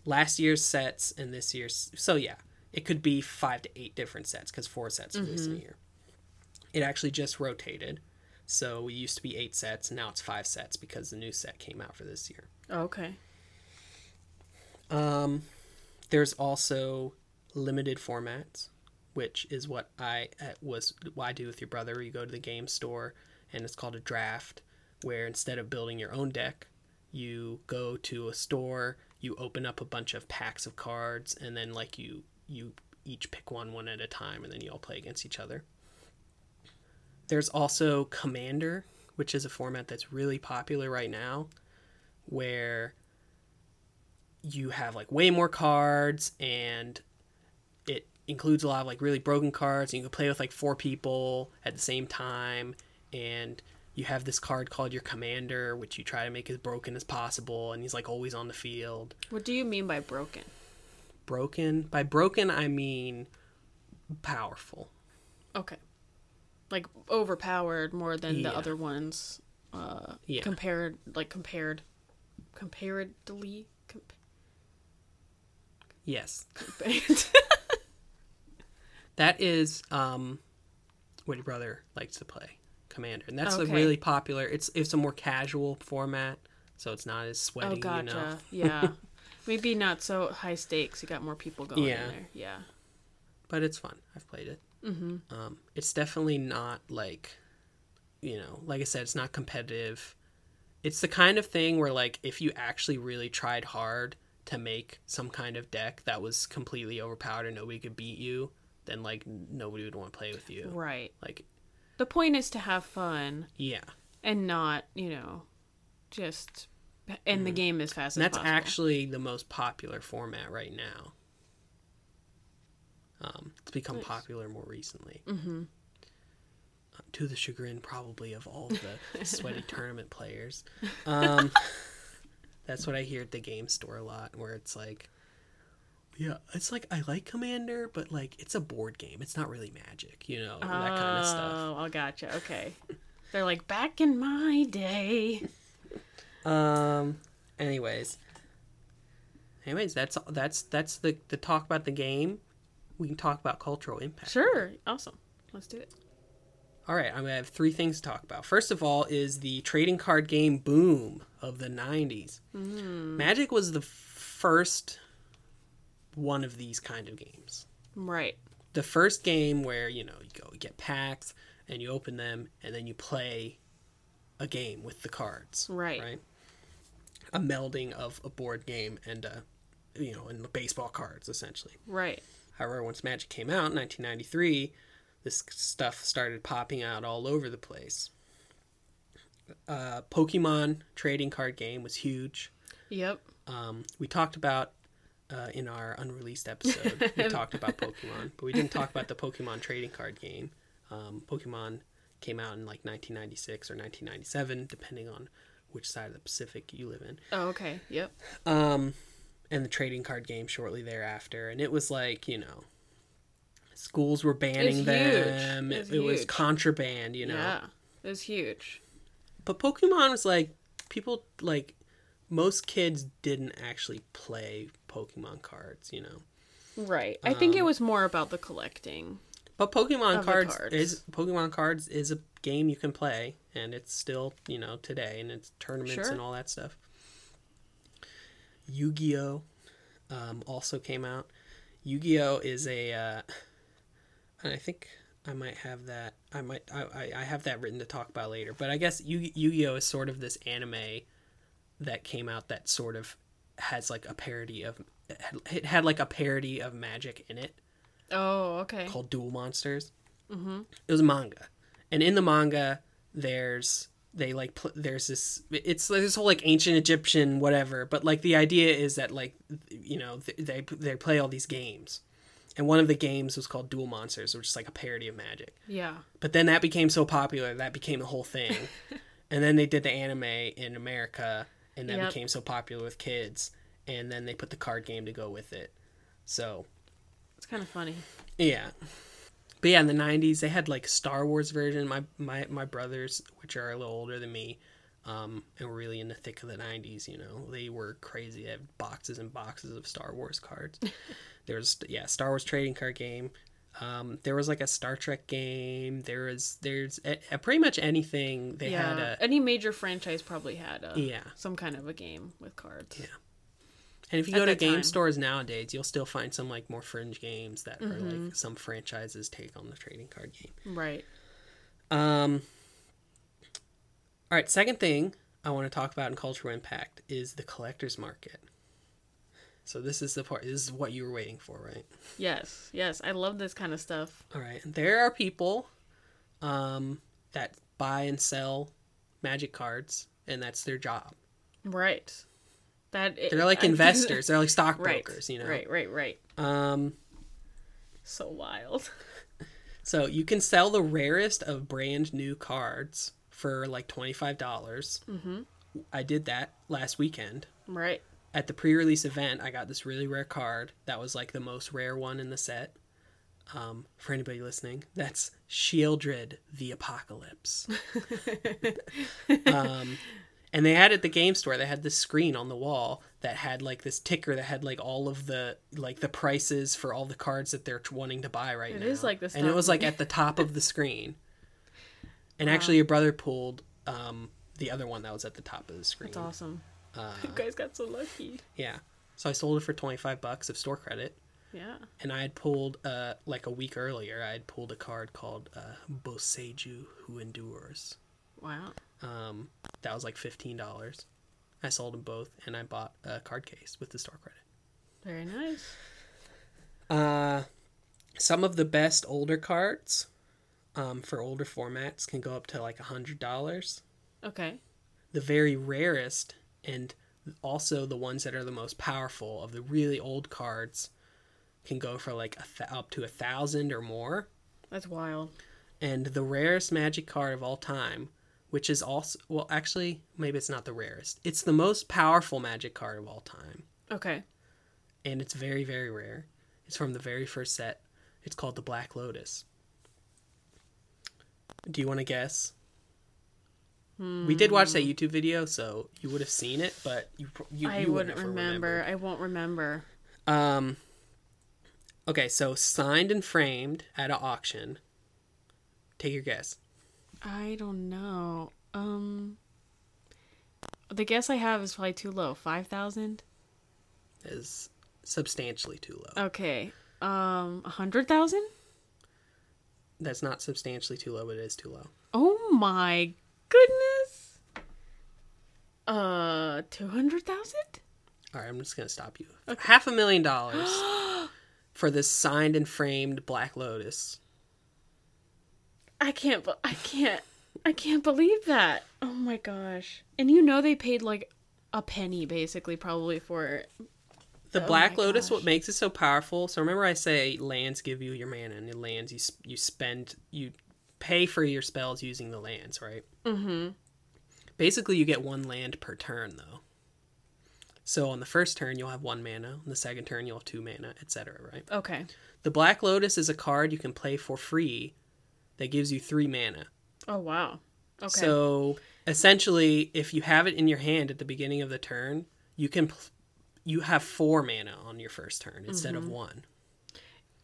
S1: last year's sets and this year's. So yeah, it could be five to eight different sets because four sets released in a year. It actually just rotated. So it used to be eight sets, now it's five sets because the new set came out for this year.
S2: Oh, okay.
S1: Um, there's also limited formats, which is what I uh, was what I do with your brother. You go to the game store, and it's called a draft, where instead of building your own deck, you go to a store, you open up a bunch of packs of cards, and then like you you each pick one one at a time, and then you all play against each other. There's also Commander, which is a format that's really popular right now, where you have like way more cards and it includes a lot of like really broken cards and you can play with like four people at the same time and you have this card called your commander which you try to make as broken as possible and he's like always on the field
S2: What do you mean by broken?
S1: broken by broken i mean powerful
S2: Okay. Like overpowered more than
S1: Yeah.
S2: the other ones. Uh,
S1: Yeah.
S2: Compared, like compared, comparedly. Comp-
S1: yes
S2: compared.
S1: that is um what your brother likes to play commander and that's a really popular it's it's a more casual format so it's not as sweaty.
S2: oh, gotcha.
S1: you know
S2: yeah. Maybe not so high stakes. You got more people going
S1: Yeah.
S2: in there. Yeah.
S1: but it's fun. I've played it. Mm-hmm. Um, it's definitely not like, you know, like I said, it's not competitive. It's the kind of thing where, like, if you actually really tried hard to make some kind of deck that was completely overpowered and nobody could beat you, then like nobody would want to play with you.
S2: Right.
S1: Like,
S2: The point is to have fun
S1: yeah,
S2: and not, you know, just end the game as fast
S1: and
S2: as
S1: that's
S2: possible.
S1: actually the most popular format right now. Um, it's become
S2: Nice.
S1: popular more recently. Mm-hmm. to the chagrin, probably, of all the sweaty tournament players. Um, that's what I hear at the game store a lot, where it's like, yeah, it's like I like Commander, but like it's a board game. It's not really Magic, you know, that kind of stuff.
S2: Oh, I gotcha. Okay. They're like back in my day.
S1: Um. Anyways. Anyways, that's that's that's the the talk about the game. We can talk about cultural impact.
S2: Sure. Awesome. Let's do it.
S1: All right, I'm gonna have three things to talk about. First of all, is the trading card game boom of the '90s. Magic was the first one of these kind of games.
S2: Right.
S1: The first game where you know you go you get packs and you open them and then you play a game with the cards.
S2: Right.
S1: Right. A melding of a board game and a you know and baseball cards essentially.
S2: Right.
S1: However, once Magic came out in 1993, this stuff started popping out all over the place. Uh, Pokemon trading card game was huge.
S2: Yep.
S1: Um, we talked about uh, in our unreleased episode. we talked about Pokemon, but we didn't talk about the Pokemon trading card game. Um, Pokemon came out in like 1996 or 1997, depending on which side of the Pacific you live in
S2: Oh, okay. Yep.
S1: um, and the trading card game shortly thereafter. And it was like, you know, schools were banning them.
S2: It's
S1: It, was contraband, you know.
S2: Yeah. It was huge.
S1: But Pokemon was like, people, like, most kids didn't actually play Pokemon cards, you know.
S2: Right. I think it was more about the collecting.
S1: But Pokemon cards,
S2: cards.
S1: is Pokemon cards is a game you can play, and it's still you know today, and it's tournaments
S2: Sure.
S1: and all that stuff. Yu-Gi-Oh, um, also came out. Yu-Gi-Oh is a, uh, and I think I might have that. I might I, I- have that written to talk about later. But I guess Yu- Yu-Gi-Oh is sort of this anime that came out that sort of has like a parody of it had, like a parody of magic in it
S2: Oh, okay.
S1: called Duel Monsters. Mm-hmm. It was a manga, and in the manga, there's they like pl- there's this it's like this whole like ancient Egyptian whatever, but like the idea is that like you know th- they they play all these games, and one of the games was called Duel Monsters, which is like a parody of Magic.
S2: Yeah.
S1: But then that became so popular that became the whole thing, and then they did the anime in America, and that
S2: Yep.
S1: became so popular with kids, and then they put the card game to go with it. So
S2: It's kind of funny.
S1: yeah. But yeah, in the '90s, they had like Star Wars version. My my my brothers, which are a little older than me, um, and were really in the thick of the '90s. You know, they were crazy. They had boxes and boxes of Star Wars cards. there was yeah, Star Wars trading card game. Um, there was like a Star Trek game. There was there's a, a- pretty much anything. They
S2: yeah.
S1: had a
S2: Any major franchise probably had a,
S1: yeah.
S2: some kind of a game with cards.
S1: Yeah. And if you
S2: At
S1: go to game
S2: time.
S1: stores nowadays, you'll still find some like more fringe games that are
S2: Mm-hmm.
S1: like some franchises take on the trading card game.
S2: Right.
S1: Um. All right. Second thing, I want to talk about in cultural impact is the collector's market. So this is the part. This is what you were waiting for, right?
S2: Yes, yes. I love this kind of stuff.
S1: All right. There are people um, that buy and sell magic cards, and that's their job.
S2: Right. That
S1: They're like
S2: I-
S1: investors. They're like
S2: right.
S1: stockbrokers, you know.
S2: Right, right, right.
S1: Um,
S2: So wild.
S1: so you can sell the rarest of brand new cards for like twenty five dollars. Mm-hmm. I did that last weekend
S2: Right.
S1: At the pre-release event. I got this really rare card that was like the most rare one in the set. Um, for anybody listening, that's Sheoldred the Apocalypse. um, and they had at the game store. They had this screen on the wall that had like this ticker that had like all of the like the prices for all the cards that they're wanting to buy right
S2: It
S1: now.
S2: is like this
S1: and it was like at the top of the screen. And actually, your brother pulled um, the other one that was at the top of the screen.
S2: That's awesome.
S1: Uh,
S2: you guys got so lucky.
S1: yeah. So I sold it for 25 bucks of store credit.
S2: Yeah.
S1: And I had pulled, uh, like a week earlier, I had pulled a card called uh, Boseiju Who Endures.
S2: Wow.
S1: Um, that was like $15. I sold them both and I bought a card case with the store credit.
S2: Very nice.
S1: Uh, some of the best older cards um, for older formats can go up to like $100.
S2: Okay.
S1: the very rarest and also the ones that are the most powerful of the really old cards can go for like a th- up to a thousand or more.
S2: That's wild.
S1: and the rarest magic card of all time which is also well actually maybe it's not the rarest. It's the most powerful magic card of all time.
S2: Okay.
S1: and it's very very rare. It's from the very first set. It's called the black lotus. Do you want to guess we did watch that youtube video so you would have seen it but you you,
S2: I
S1: you
S2: wouldn't remember. I won't remember.
S1: um okay so signed and framed at an auction take your guess
S2: I don't know. Um the guess I have is probably too low. 5,000?
S1: is substantially too low
S2: Okay. Um 100,000?
S1: that's not substantially too low but it is too low
S2: Oh my goodness. Uh 200,000?
S1: All right, I'm just gonna stop you. Half a million dollars for this signed and framed Black Lotus.
S2: I can't be- I can't I can't believe that. Oh my gosh. And you know they paid like a penny basically probably for it.
S1: The
S2: Oh
S1: Black Lotus, what makes it so powerful? So remember, I say lands give you your mana, and the lands you you spend you pay for your spells using the lands, right?
S2: Mm-hmm.
S1: Basically, you get one land per turn, though. So on the first turn, you'll have one mana. On the second turn, you'll have two mana, etc. Right?
S2: Okay.
S1: The Black Lotus is a card you can play for free that gives you three mana.
S2: Oh wow. Okay.
S1: So essentially, if you have it in your hand at the beginning of the turn, you can pl- you have four mana on your first turn instead
S2: Mm-hmm.
S1: of one.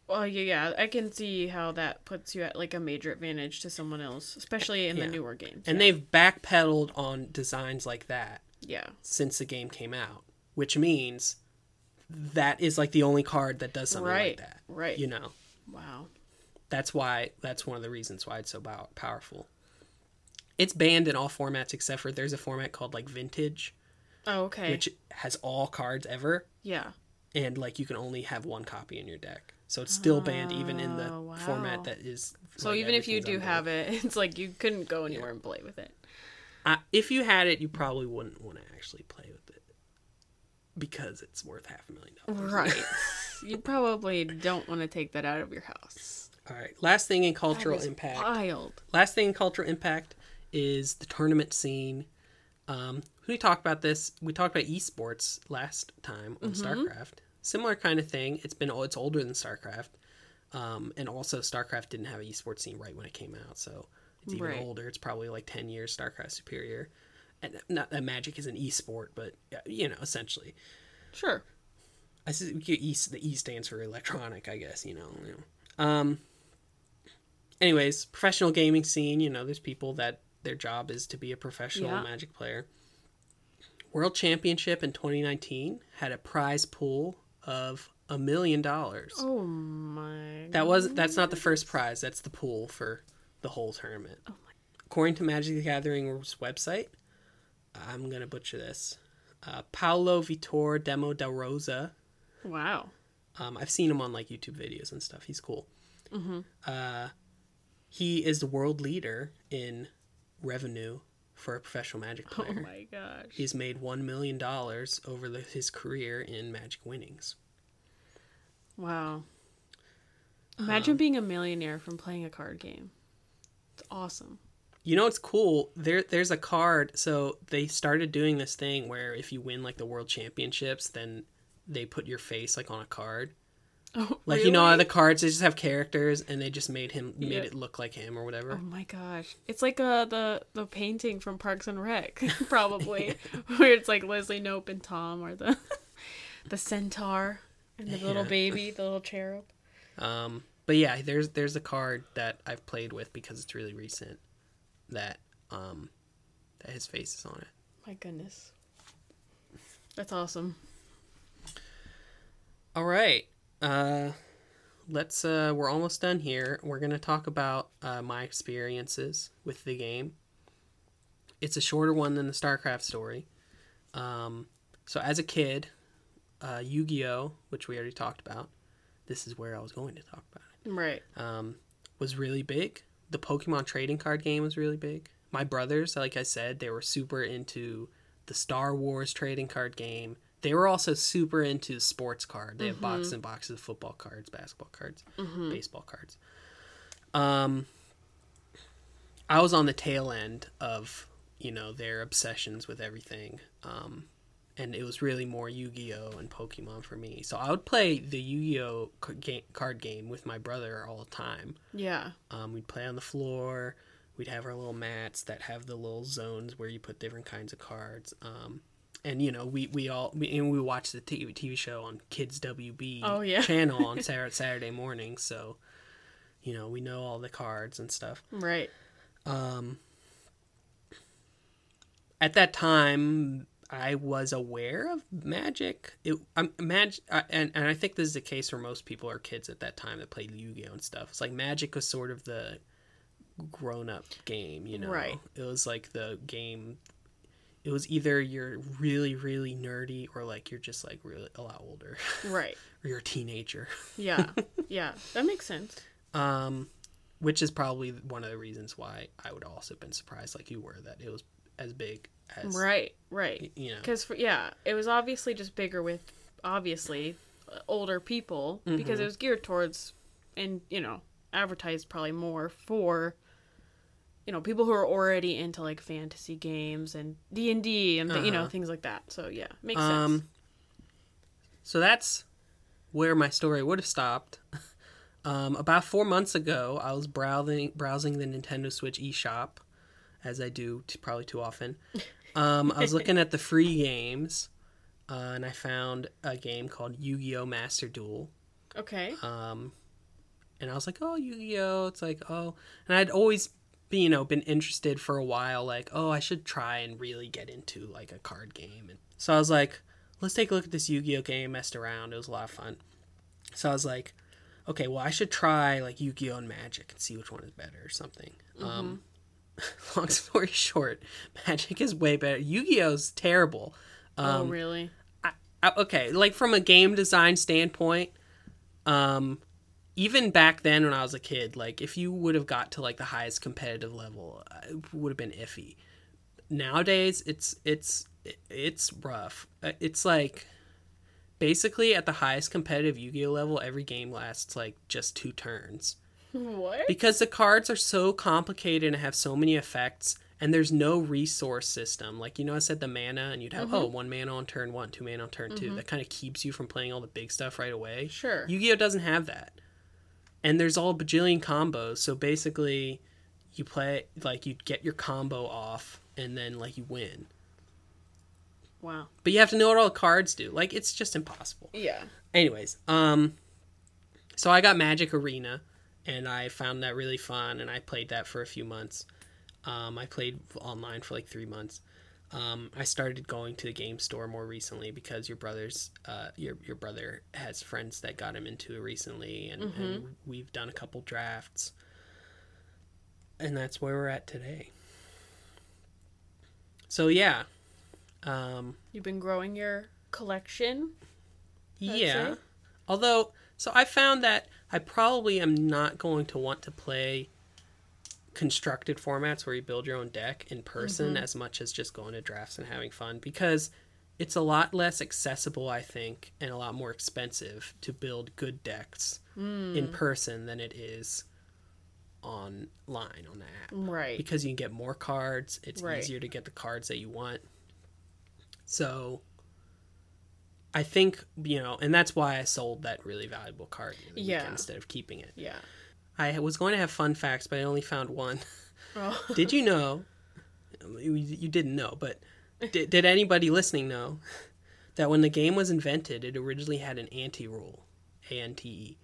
S2: Well, yeah, yeah, I can see how that puts you at like a major advantage to someone else, especially in
S1: Yeah.
S2: the newer games.
S1: And
S2: yeah.
S1: they've backpedaled on designs like that
S2: yeah.
S1: since the game came out, which means that is like the only card that does something
S2: Right.
S1: like that.
S2: Right.
S1: You know,
S2: Wow.
S1: that's why that's one of the reasons why it's so powerful. It's banned in all formats except for there's a format called like Vintage,
S2: Oh, okay.
S1: which has all cards ever.
S2: yeah.
S1: and like you can only have one copy in your deck. So it's still banned even in the
S2: Oh, wow.
S1: format that is.
S2: So
S1: like,
S2: even if you do have it, it's like you couldn't go anywhere and play with it.
S1: Uh, if you had it, you probably wouldn't want to actually play with it because it's worth half a million dollars.
S2: Right. you probably don't want to take that out of your house.
S1: All right. Last thing in cultural impact.
S2: Wild.
S1: Last thing in cultural impact is the tournament scene. Um, we talked about this. We talked about esports last time on
S2: Mm-hmm.
S1: StarCraft. Similar kind of thing. It's been it's older than StarCraft, um, and also StarCraft didn't have an esports scene right when it came out, so it's even
S2: Right.
S1: older. It's probably like ten years StarCraft superior. And not that Magic is an esport, but uh, you know, essentially,
S2: Sure.
S1: I see E the E stands for electronic, I guess. You know. You know. Um. Anyways, professional gaming scene. You know, there's people that their job is to be a professional
S2: Yeah.
S1: Magic player. World Championship in 2019 had a prize pool of a million dollars.
S2: Oh my.
S1: That was that's not the first prize. That's the pool for the whole tournament. Oh my! According to Magic the Gathering's website, I'm gonna butcher this. Uh, Paulo Vitor Damo da Rosa.
S2: Wow.
S1: Um, I've seen him on like YouTube videos and stuff. He's cool. Uh, he is the world leader in revenue for a professional Magic
S2: Oh
S1: player.
S2: my gosh.
S1: He's made one million dollars over the, his career in Magic winnings.
S2: Wow.
S1: Um,
S2: Imagine being a millionaire from playing a card game. It's awesome.
S1: You know what's cool? There, there's a card. So they started doing this thing where if you win like the world championships, then they put your face like on a card.
S2: Oh,
S1: Like you know, how the cards they just have characters, and they just made him made it look like him or whatever.
S2: Oh my gosh. It's like uh the the painting from Parks and Rec, probably. Where it's like Leslie Knope and Tom or the the centaur and the little baby, the little cherub.
S1: Um, but yeah, there's there's a card that I've played with because it's really recent that um that his face is on it.
S2: My goodness. That's awesome.
S1: All right. Uh let's uh we're almost done here. We're going to talk about uh my experiences with the game. It's a shorter one than the StarCraft story. Um so as a kid, uh Yu-Gi-Oh, which we already talked about. This is where I was going to talk about it.
S2: Right.
S1: um, was really big. The Pokemon trading card game was really big. My brothers, like I said, they were super into the Star Wars trading card game. They were also super into sports card. They have boxes and boxes of football cards, basketball cards, baseball cards. Um, I was on the tail end of you know their obsessions with everything. Um, and it was really more Yu-Gi-Oh and Pokemon for me. So I would play the Yu-Gi-Oh card game with my brother all the time.
S2: Yeah.
S1: Um, we'd play on the floor. We'd have our little mats that have the little zones where you put different kinds of cards. Um, and you know, we we all we, and we watch the TV, TV show on Kids WB
S2: Oh, yeah.
S1: channel on Saturday, Saturday morning. So, you know, we know all the cards and stuff.
S2: Right.
S1: Um, at that time, I was aware of magic. It um, magic, uh, and and I think this is the case for most people or kids at that time that played Yu-Gi-Oh and stuff. It's like magic was sort of the grown-up game, you know.
S2: Right.
S1: It was like the game. It was either you're really really nerdy or like you're just like really a lot older
S2: Right.
S1: or you're a teenager.
S2: Yeah. yeah. That makes sense.
S1: Um, which is probably one of the reasons why I would also have been surprised, like you were, that it was as big as
S2: Right. Right.
S1: you know.
S2: Because yeah, it was obviously just bigger with obviously uh, older people because it was geared towards and you know advertised probably more for you know people who are already into like fantasy games and D and D and you know
S1: Uh-huh.
S2: things like that. So yeah, makes
S1: Um,
S2: sense.
S1: so that's where my story would have stopped. Um, about four months ago, I was browsing browsing the Nintendo Switch eShop, as I do t- probably too often. Um, I was looking at the free games, uh, and I found a game called Yu-Gi-Oh! Master Duel.
S2: Okay.
S1: um, and I was like, oh, Yu-Gi-Oh! It's like, oh, and I'd always, you know, been interested for a while, like, oh, I should try and really get into like a card game, and so I was like, let's take a look at this Yu-Gi-Oh! game. Messed around, it was a lot of fun. So I was like, okay, well, I should try like Yu-Gi-Oh! and Magic and see which one is better or something. Um, long story short, Magic is way better. Yu-Gi-Oh's terrible.
S2: oh really?
S1: I, okay, like from a game design standpoint, um, even back then when I was a kid, like if you would have got to like the highest competitive level, uh, it would have been iffy. Nowadays, it's it's it's rough. Uh, It's like basically at the highest competitive Yu-Gi-Oh level, every game lasts like just two turns
S2: What?
S1: because the cards are so complicated and have so many effects and there's no resource system like you know i said the mana and you'd have oh one mana on turn one two mana on turn two that kind of keeps you from playing all the big stuff right away
S2: Sure.
S1: yu-gi-oh doesn't have that and there's all bajillion combos. So basically you play like you get your combo off and then like you win.
S2: Wow.
S1: but you have to know what all the cards do. Like it's just impossible.
S2: Yeah.
S1: anyways um so i got magic arena and i found that really fun and i played that for a few months. Um i played online for like three months um i started going to the game store more recently because your brother's uh your your brother has friends that got him into it recently and, and we've done a couple drafts and that's where we're at today so yeah Um,
S2: You've been growing your collection.
S1: Yeah. Although, so I found that I probably am not going to want to play constructed formats where you build your own deck in person mm-hmm. as much as just going to drafts and having fun because it's a lot less accessible, I think, and a lot more expensive to build good decks in mm. person than it is online on the app
S2: Right.
S1: because you can get more cards. It's
S2: Right.
S1: easier to get the cards that you want. So I think, you know, and that's why I sold that really valuable card
S2: Yeah.
S1: instead of keeping it.
S2: Yeah.
S1: I was going to have fun facts, but I only found one.
S2: Oh.
S1: did you know? You, didn't know, but did, did anybody listening know that when the game was invented, it originally had an ante rule, A N T E,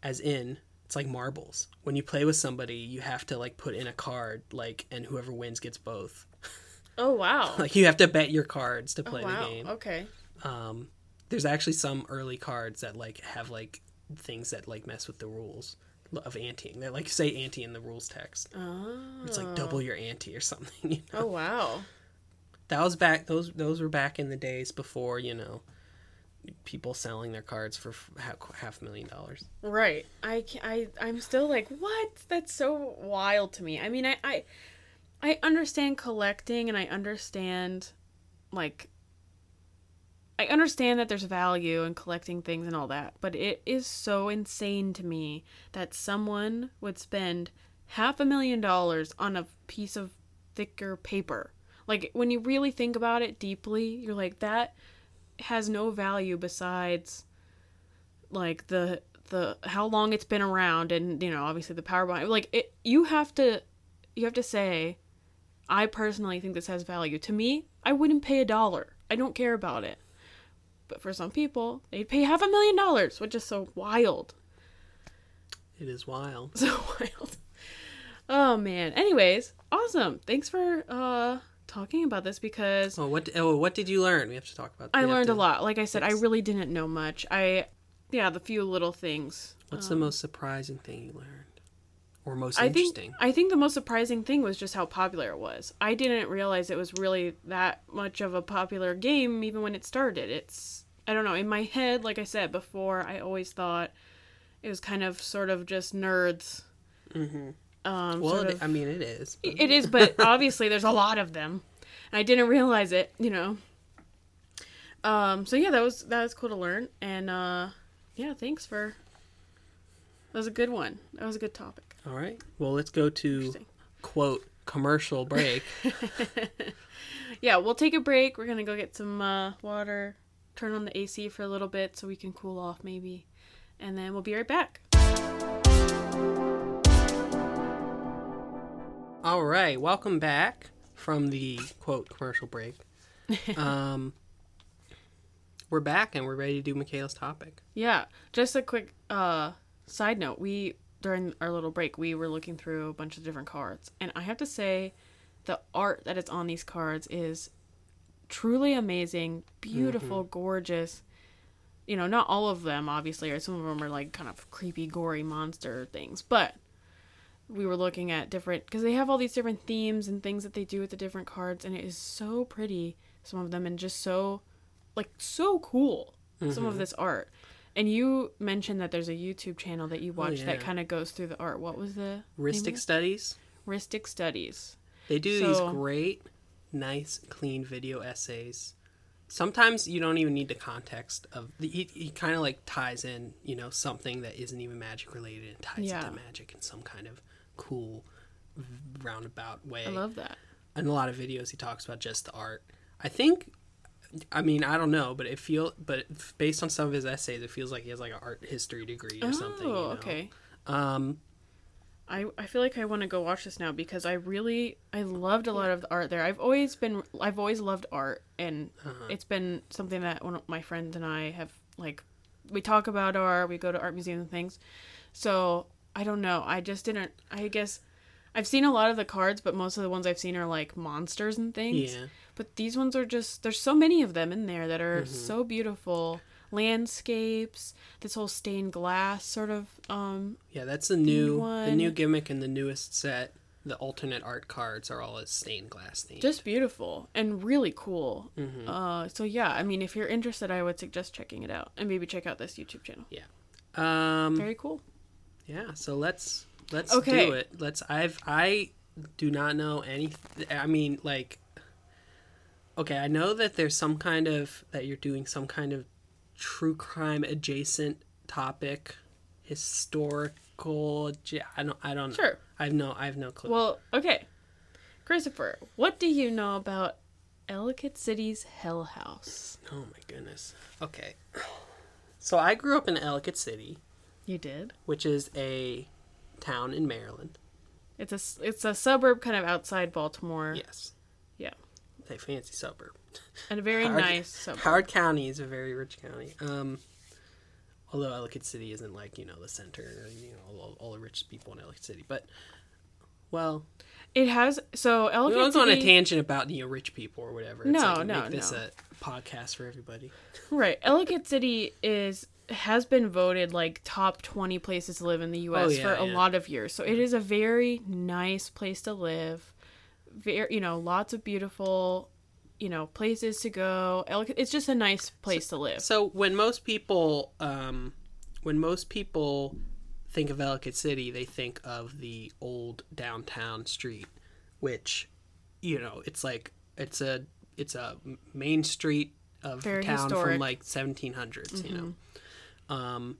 S1: as in it's like marbles. When you play with somebody, you have to like put in a card, like, and whoever wins gets both.
S2: Oh wow.
S1: Like you have to bet your cards to
S2: oh,
S1: play
S2: wow.
S1: the game.
S2: Okay.
S1: Um, there's actually some early cards that like have like things that like mess with the rules of anteing. That like say ante in the rules text.
S2: Oh.
S1: It's like double ah. your ante or something. You know?
S2: Oh wow.
S1: That was back. Those those were back in the days before you know people selling their cards for half, half a million dollars.
S2: Right. I, I I'm still like, what? That's so wild to me. I mean, I I, I understand collecting and I understand like I understand that there's value in collecting things and all that, but it is so insane to me that someone would spend half a million dollars on a piece of thicker paper. Like when you really think about it deeply, you're like that has no value besides like the the how long it's been around and you know obviously the power behind like it you have to you have to say i personally think this has value. To me i wouldn't pay a dollar. I don't care about it but for some people they'd pay half a million dollars which is so wild.
S1: It is wild.
S2: so wild. Oh man. Anyways awesome. Thanks for uh talking about this because
S1: Oh, what oh, what did you learn? We have to talk about.
S2: i learned
S1: to-
S2: a lot. Like i said i really didn't know much. I yeah the few little things
S1: What's the most surprising thing you learned, or most
S2: I
S1: interesting?
S2: think I think the most surprising thing was just how popular it was. I didn't realize it was really that much of a popular game even when it started. It's I don't know, in my head, like I said before, I always thought it was kind of sort of just nerds.
S1: hmm
S2: Um
S1: Well, it,
S2: of,
S1: I mean, it is. but-
S2: it is, but obviously there's a lot of them. And I didn't realize it, you know. Um so yeah, that was that was cool to learn and uh yeah, thanks for that was a good one. That was a good topic.
S1: All right. Well, let's go to quote commercial break.
S2: yeah, we'll take a break. We're gonna go get some uh, water, turn on the AC for a little bit so we can cool off maybe, and then we'll be right back.
S1: All right, welcome back from the quote commercial break. Um, we're back and we're ready to do Mikaela's topic.
S2: Yeah, just a quick uh, side note. We during our little break we were looking through a bunch of different cards, and I have to say, the art that is on these cards is truly amazing, beautiful, mm-hmm. gorgeous. You know, not all of them obviously, or some of them are like kind of creepy, gory monster things, but we were looking at different because they have all these different themes and things that they do with the different cards and it is so pretty some of them and just so like so cool some of mm-hmm. this art and you mentioned that there's a youtube channel that you oh, watch that
S1: yeah.
S2: kind of goes through the art what was the Rhystic?
S1: Studies.
S2: Rhystic studies
S1: They do
S2: So-
S1: these great, nice, clean video essays. Sometimes you don't even need the context of the. He, he kind of like ties in, you know, something that isn't even magic related and ties
S2: Yeah.
S1: it to magic in some kind of cool, roundabout way.
S2: i love that
S1: in a lot of videos he talks about just the art i think i mean i don't know but it feel but based on some of his essays it feels like he has like an art history degree or something
S2: oh
S1: you know?
S2: okay
S1: um
S2: I, I feel like I want to go watch this now because I really I loved a lot of the art there. I've always been I've always loved art and
S1: Uh-huh.
S2: it's been something that one of my friends and I have like we talk about art, we go to art museums and things. So, I don't know. I just didn't I guess I've seen a lot of the cards, but most of the ones I've seen are like monsters and things.
S1: yeah
S2: But these ones are just there's so many of them in there that are
S1: Mm-hmm.
S2: so beautiful. Landscapes, this whole stained glass sort of um
S1: yeah that's the new the new gimmick in the newest set the alternate art cards are all as stained glass themed.
S2: Just beautiful and really cool.
S1: Mm-hmm.
S2: Uh, so yeah, I mean, if you're interested, I would suggest checking it out and maybe check out this YouTube channel.
S1: Yeah, um,
S2: Very cool.
S1: yeah. So let's let's
S2: Okay.
S1: do it. Let's. I've I do not know any. I mean, like. Okay, I know that there's some kind of that you're doing some kind of true crime adjacent topic, historical. I don't. I don't. know.
S2: Sure.
S1: I have no. I have no clue.
S2: Well, okay. Christopher, what do you know about Ellicott City's Hell House?
S1: oh my goodness. Okay. So I grew up in Ellicott City,
S2: You did.
S1: which is a town in Maryland.
S2: It's a it's a suburb kind of outside Baltimore.
S1: Yes. A fancy suburb.
S2: And a very
S1: Howard-
S2: nice suburb.
S1: Howard County is a very rich county. Um, although Ellicott City isn't like you know the center, you know all, all the rich people in Ellicott City. But well,
S2: It has so
S1: we
S2: Ellicott
S1: won't go on a tangent about you know rich people or whatever. It's
S2: No,
S1: like,
S2: no,
S1: make this
S2: no.
S1: a podcast for everybody.
S2: Right. Ellicott City is has been voted like top 20 places to live in the US
S1: Oh, yeah,
S2: for a
S1: yeah.
S2: lot of years. So it is a very nice place to live. Very, you know, lots of beautiful, you know, places to go. It's just a nice place to live.
S1: So when most people, um, when most people think of Ellicott City, they think of the old downtown street, which, you know, it's like it's a it's a main street of
S2: Very
S1: town
S2: historic. Mm-hmm.
S1: from like 1700s, you know. Um,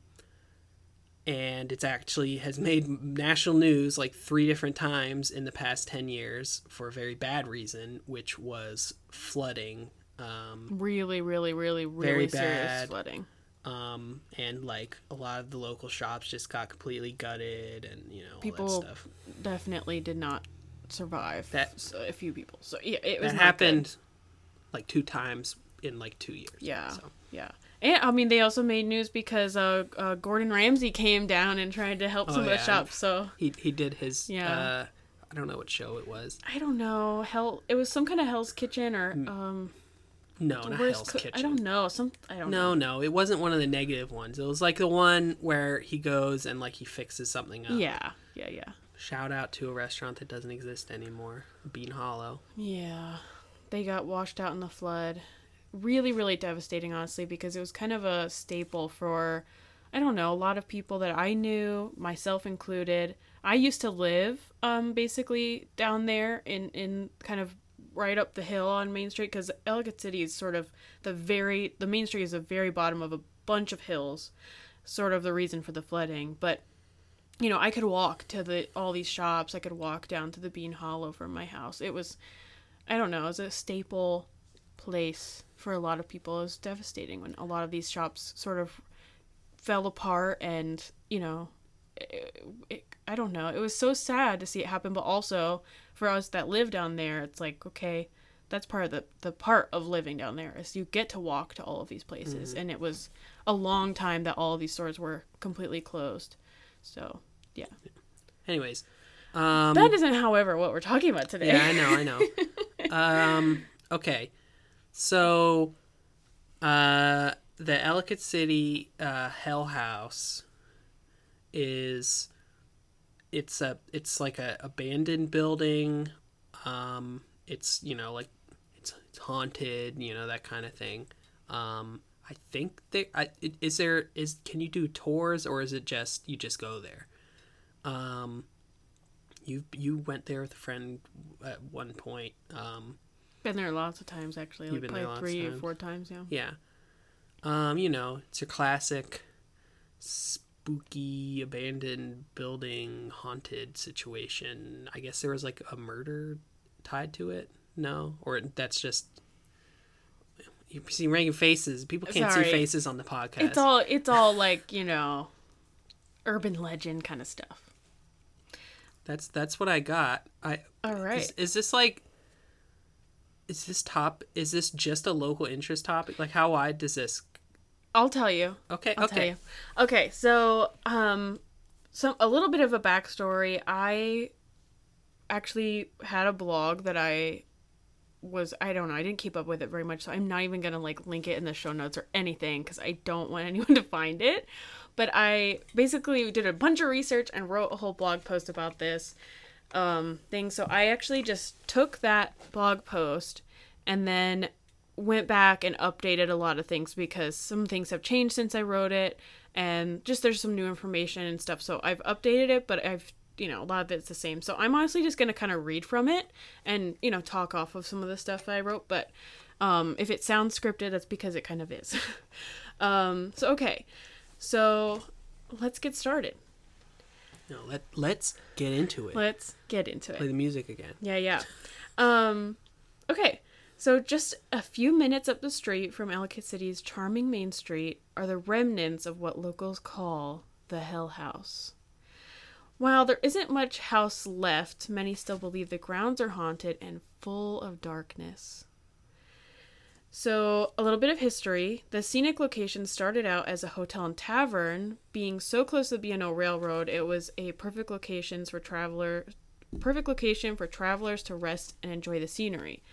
S1: and it's actually has made national news like three different times in the past 10 years for a very bad reason, which was flooding. Um,
S2: Really, really, really, really serious
S1: bad.
S2: flooding.
S1: um, and like a lot of the local shops just got completely gutted, and you know all
S2: People
S1: that stuff.
S2: Definitely did not survive.
S1: That-
S2: So a few people. So yeah, it was
S1: That happened
S2: good.
S1: like two times in like two years.
S2: Yeah.
S1: So
S2: Yeah. And I mean, they also made news because uh, uh, Gordon Ramsay came down and tried to help
S1: Oh,
S2: some of the shops. So
S1: he he did his.
S2: Yeah.
S1: Uh, I don't know what show it was.
S2: I don't know. Hell, it was some kind of Hell's Kitchen or um.
S1: No, not Hell's
S2: Coo-
S1: Kitchen.
S2: I don't know. Some I don't know.
S1: No, no, it wasn't one of the negative ones. It was like the one where he goes and like he fixes something up.
S2: Yeah. Yeah. Yeah.
S1: Shout out to a restaurant that doesn't exist anymore, Bean Hollow.
S2: Yeah. They got washed out in the flood. Really, really devastating, honestly, because it was kind of a staple for, I don't know, a lot of people that I knew, myself included. I used to live, um, basically down there in in kind of right up the hill on Main Street because Ellicott City is sort of the very the Main Street is the very bottom of a bunch of hills, sort of the reason for the flooding. But you know, I could walk to the all these shops. I could walk down to the Bean Hollow from my house. It was, I don't know, it was a staple place for a lot of people. It was devastating when a lot of these shops sort of fell apart, and you know, it, it, I don't know. It was so sad to see it happen, but also for us that live down there, it's like okay, that's part of the the part of living down there is you get to walk to all of these places, and it was a long time that all of these stores were completely closed. So yeah,
S1: Anyways, um,
S2: that isn't, however, what we're talking about today.
S1: Yeah, I know, I know. um, okay, so uh, the Ellicott City uh, Hell House is it's a it's like a abandoned building. Um, it's you know like it's, it's haunted, you know that kind of thing. Um, I think there I, is there is can you do tours or is it just you just go there? Um, you you went there with a friend at one point. Um,
S2: Been there lots of times actually,
S1: You've
S2: like
S1: been
S2: probably
S1: there lots of
S2: three or four times. Yeah.
S1: yeah. Um, you know, it's your classic spooky abandoned building haunted situation. I guess there was like a murder tied to it. No, or that's just you see making faces. People can't
S2: Sorry.
S1: see faces on the podcast.
S2: It's all it's all like you know, urban legend kind of stuff.
S1: That's that's what I got. I
S2: All right.
S1: Is, is this like? Is this top? Is this just a local interest topic? Like, how wide does this?
S2: I'll tell you.
S1: Okay,
S2: I'll tell
S1: okay.
S2: you. Okay, so um, some a little bit of a backstory. I actually had a blog that I was I don't know I didn't keep up with it very much, so I'm not even gonna like link it in the show notes or anything because I don't want anyone to find it. But I basically did a bunch of research and wrote a whole blog post about this. Um, thing. So I actually just took that blog post and then went back and updated a lot of things because some things have changed since I wrote it and just there's some new information and stuff. So I've updated it, but I've you know, a lot of it's the same. So I'm honestly just going to kind of read from it and, you know, talk off of some of the stuff that I wrote, but um if it sounds scripted, that's because it kind of is. um so okay. So let's get started.
S1: No, let let's get into it.
S2: Let's get into it.
S1: Play the music again.
S2: Yeah, yeah. Um okay. So just a few minutes up the street from Ellicott City's charming Main Street are the remnants of what locals call the Hell House. While there isn't much house left, many still believe the grounds are haunted and full of darkness. So, a little bit of history. The scenic location started out as a hotel and tavern, being so close to the B&O Railroad, it was a perfect locations for traveler perfect location for travelers to rest and enjoy the scenery.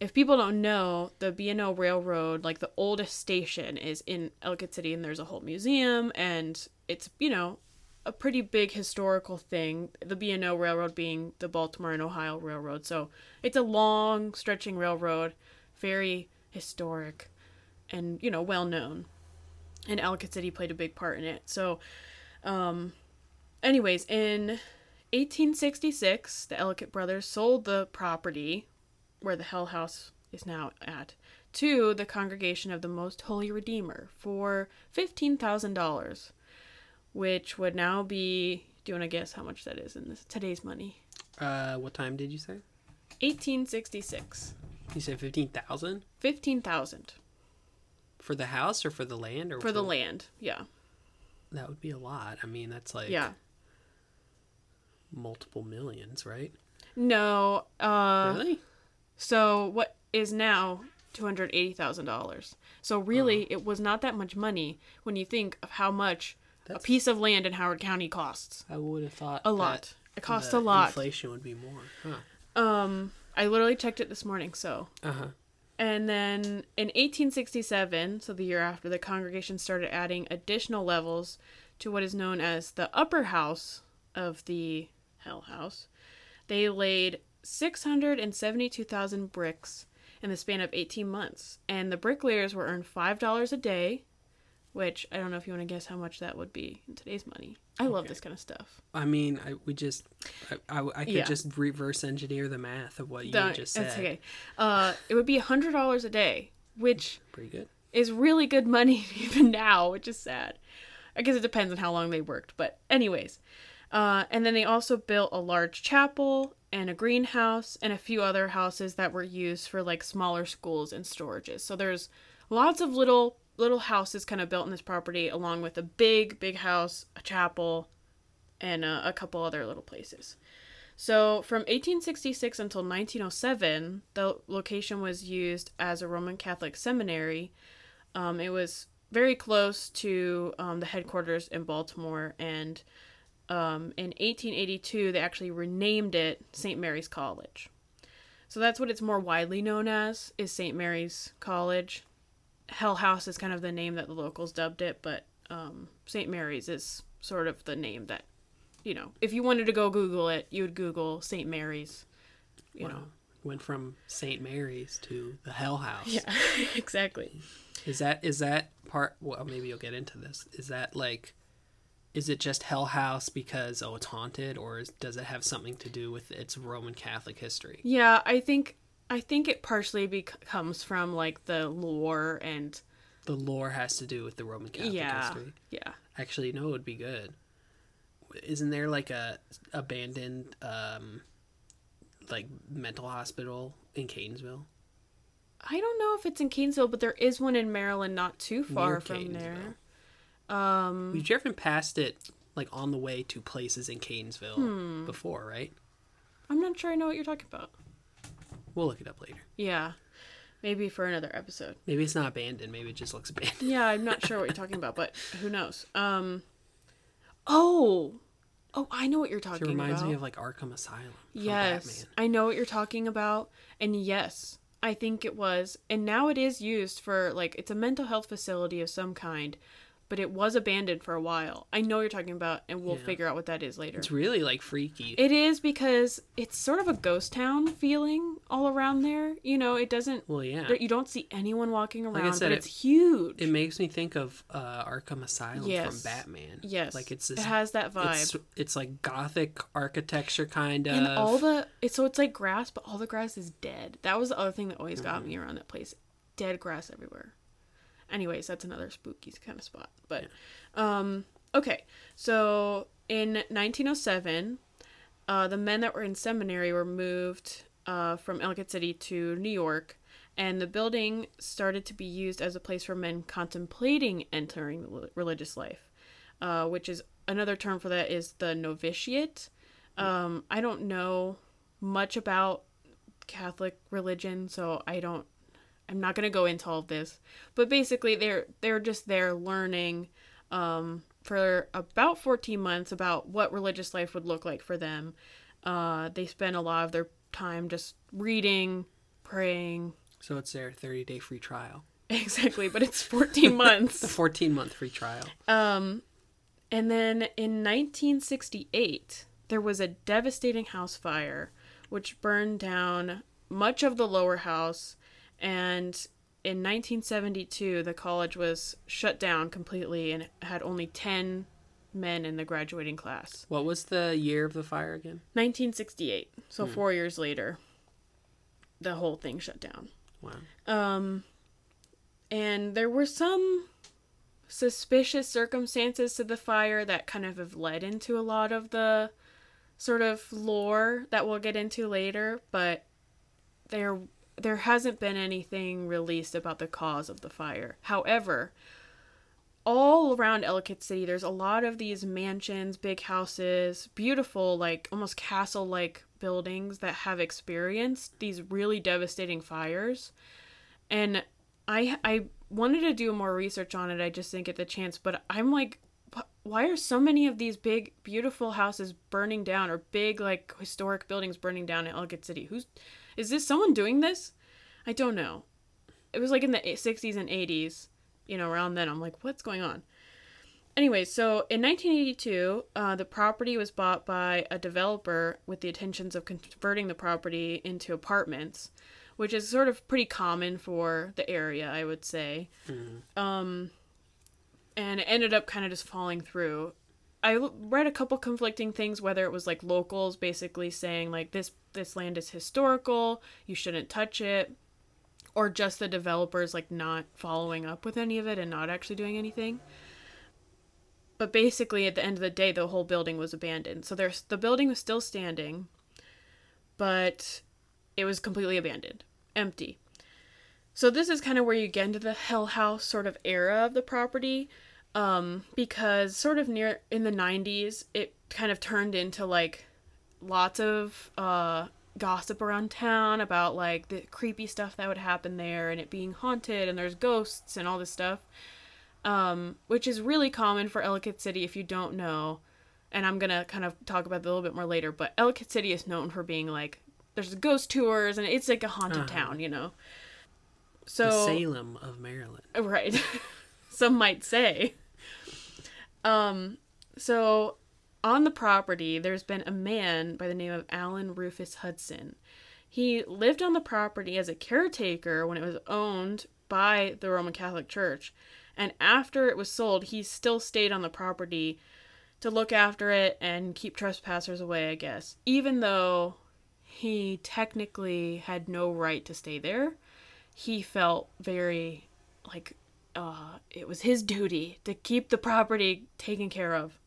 S2: If people don't know, the B&O Railroad, like the oldest station is in Ellicott City and there's a whole museum and it's, you know, a pretty big historical thing. The B&O Railroad being the Baltimore and Ohio Railroad. So, it's a long stretching railroad, very historic and you know well known and ellicott city played a big part in it. So um anyways in 1866 the ellicott brothers sold the property where the hell house is now at to the congregation of the most holy redeemer for $15000 which would now be do you want to guess how much that is in this today's money?
S1: Uh, what time did you say?
S2: 1866
S1: You said fifteen thousand
S2: 15000
S1: for the house or for the land or
S2: for the land yeah
S1: That would be a lot. I mean, that's like
S2: yeah
S1: multiple millions, right?
S2: No. Uh
S1: really?
S2: so what is now $280,000. So really it was not that much money when you think of how much a piece of land in Howard County costs.
S1: I would have thought
S2: A lot. It costs a lot.
S1: Inflation would be more. Huh.
S2: Um I literally checked it this morning, so
S1: Uh huh.
S2: and then in 1867, so the year after, the congregation started adding additional levels to what is known as the upper house of the Hell House. They laid 672,000 bricks in the span of 18 months, and the bricklayers were earned $5 a day, which I don't know if you want to guess how much that would be in today's money. I love this kind of stuff.
S1: I mean, I we just I, I, I could
S2: Yeah.
S1: just reverse engineer the math of what you
S2: The-
S1: just said.
S2: that's okay. Uh, it would be $100 a day, which
S1: Pretty good.
S2: is really good money even now, which is sad. I guess it depends on how long they worked, but anyways. Uh, and then they also built a large chapel and a greenhouse and a few other houses that were used for like smaller schools and storages. So there's lots of little little houses kind of built in this property, along with a big big house, a chapel, and uh, a couple other little places. So from 1866 until 1907, the location was used as a Roman Catholic seminary. Um, it was very close to um, the headquarters in Baltimore, and um, in 1882 they actually renamed it St. Mary's College. So that's what it's more widely known as is St. Mary's College. Hell House is kind of the name that the locals dubbed it, but um, St. Mary's is sort of the name that you know, if you wanted to go Google it, you would Google St. Mary's. You
S1: Wow.
S2: know.
S1: Went from St. Mary's to the Hell House.
S2: Yeah, exactly.
S1: Is that is that part? Well, maybe you'll get into this. Is that like, is it just Hell House because oh it's haunted, or is, does it have something to do with its Roman Catholic history?
S2: Yeah, I think I think it partially bec- comes from like the lore and
S1: The lore has to do with the Roman Catholic
S2: yeah,
S1: history.
S2: yeah.
S1: Actually, no, it would be good. Isn't there like a abandoned um, like mental hospital in Catonsville?
S2: I don't know if it's in Canesville, but there is one in Maryland, not too far
S1: Near
S2: from there. Um,
S1: We've driven past it like on the way to places in Catonsville
S2: Hmm.
S1: before, right?
S2: I'm not sure I know what you're talking about.
S1: We'll look it up later.
S2: Yeah, maybe for another episode.
S1: Maybe it's not abandoned. Maybe it just looks abandoned.
S2: Yeah, I'm not sure what you're talking about, but who knows? Um, oh, oh, I know what you're talking.
S1: It reminds
S2: about.
S1: me of like Arkham Asylum.
S2: Yes,
S1: Batman.
S2: I know what you're talking about. And yes, I think it was. And now it is used for like it's a mental health facility of some kind. But it was abandoned for a while. I know you're talking about, and we'll
S1: Yeah.
S2: figure out what that is later.
S1: It's really like freaky.
S2: It is because it's sort of a ghost town feeling all around there. You know, it doesn't.
S1: well, yeah.
S2: there- You don't see anyone walking around, Like
S1: I said,
S2: but
S1: it-
S2: it's huge.
S1: It makes me think of uh, Arkham Asylum from Batman.
S2: yes,
S1: like it's
S2: it has that vibe.
S1: It's, it's like gothic architecture kind of.
S2: and all the it's so it's like grass, but all the grass is dead. That was the other thing that always got
S1: Mm-hmm.
S2: me around that place. Dead grass everywhere. Anyways, that's another spooky kind of spot. But um okay. So in 1907, uh, the men that were in seminary were moved uh, from Ellicott City to New York, and the building started to be used as a place for men contemplating entering the religious life, uh, which is another term for that is the novitiate. Um, I don't know much about Catholic religion, so I don't. I'm not gonna go into all of this, but basically they're they're just there learning um, for about 14 months about what religious life would look like for them. Uh, they spend a lot of their time just reading, praying.
S1: So it's their 30 day free trial.
S2: Exactly, but it's 14
S1: The
S2: months.
S1: 14 month free trial.
S2: Um, and then in 1968, there was a devastating house fire, which burned down much of the lower house. And in 1972, the college was shut down completely and had only 10 men in the graduating class.
S1: What was the year of the fire again?
S2: 1968, so four years later, the whole thing shut down.
S1: Wow.
S2: Um, and there were some suspicious circumstances to the fire that kind of have led into a lot of the sort of lore that we'll get into later, but there there hasn't been anything released about the cause of the fire. However, all around Ellicott City, there's a lot of these mansions, big houses, beautiful, like almost castle like buildings that have experienced these really devastating fires. And I I wanted to do more research on it. I just didn't get the chance, but I'm like why are so many of these big beautiful houses burning down or big like historic buildings burning down in Ellicott City? Who's is this someone doing this? I don't know. It was like in the 60s and 80s, you know, around then. I'm like, what's going on? Anyway, so in 1982, uh, the property was bought by a developer with the intentions of converting the property into apartments, which is sort of pretty common for the area, I would say. Um, and it ended up kind of just falling through. I read a couple conflicting things, whether it was like locals basically saying like this this land is historical, you shouldn't touch it, or just the developers like not following up with any of it and not actually doing anything. But basically, at the end of the day, the whole building was abandoned. So there's the building was still standing, but it was completely abandoned, empty. So this is kind of where you get into the Hell House sort of era of the property, um, because sort of near in the '90s, it kind of turned into like lots of uh, gossip around town about like the creepy stuff that would happen there, and it being haunted, and there's ghosts and all this stuff, um, which is really common for Ellicott City if you don't know. And I'm gonna kind of talk about that a little bit more later, but Ellicott City is known for being like there's ghost tours and it's like a haunted
S1: Uh-huh.
S2: town, you know.
S1: The
S2: So
S1: Salem of Maryland.
S2: Right. Some might say. Um, so on the property, there's been a man by the name of Alan Rufus Hudson. He lived on the property as a caretaker when it was owned by the Roman Catholic Church. And after it was sold, he still stayed on the property to look after it and keep trespassers away, I guess. Even though he technically had no right to stay there, he felt very like uh it was his duty to keep the property taken care of.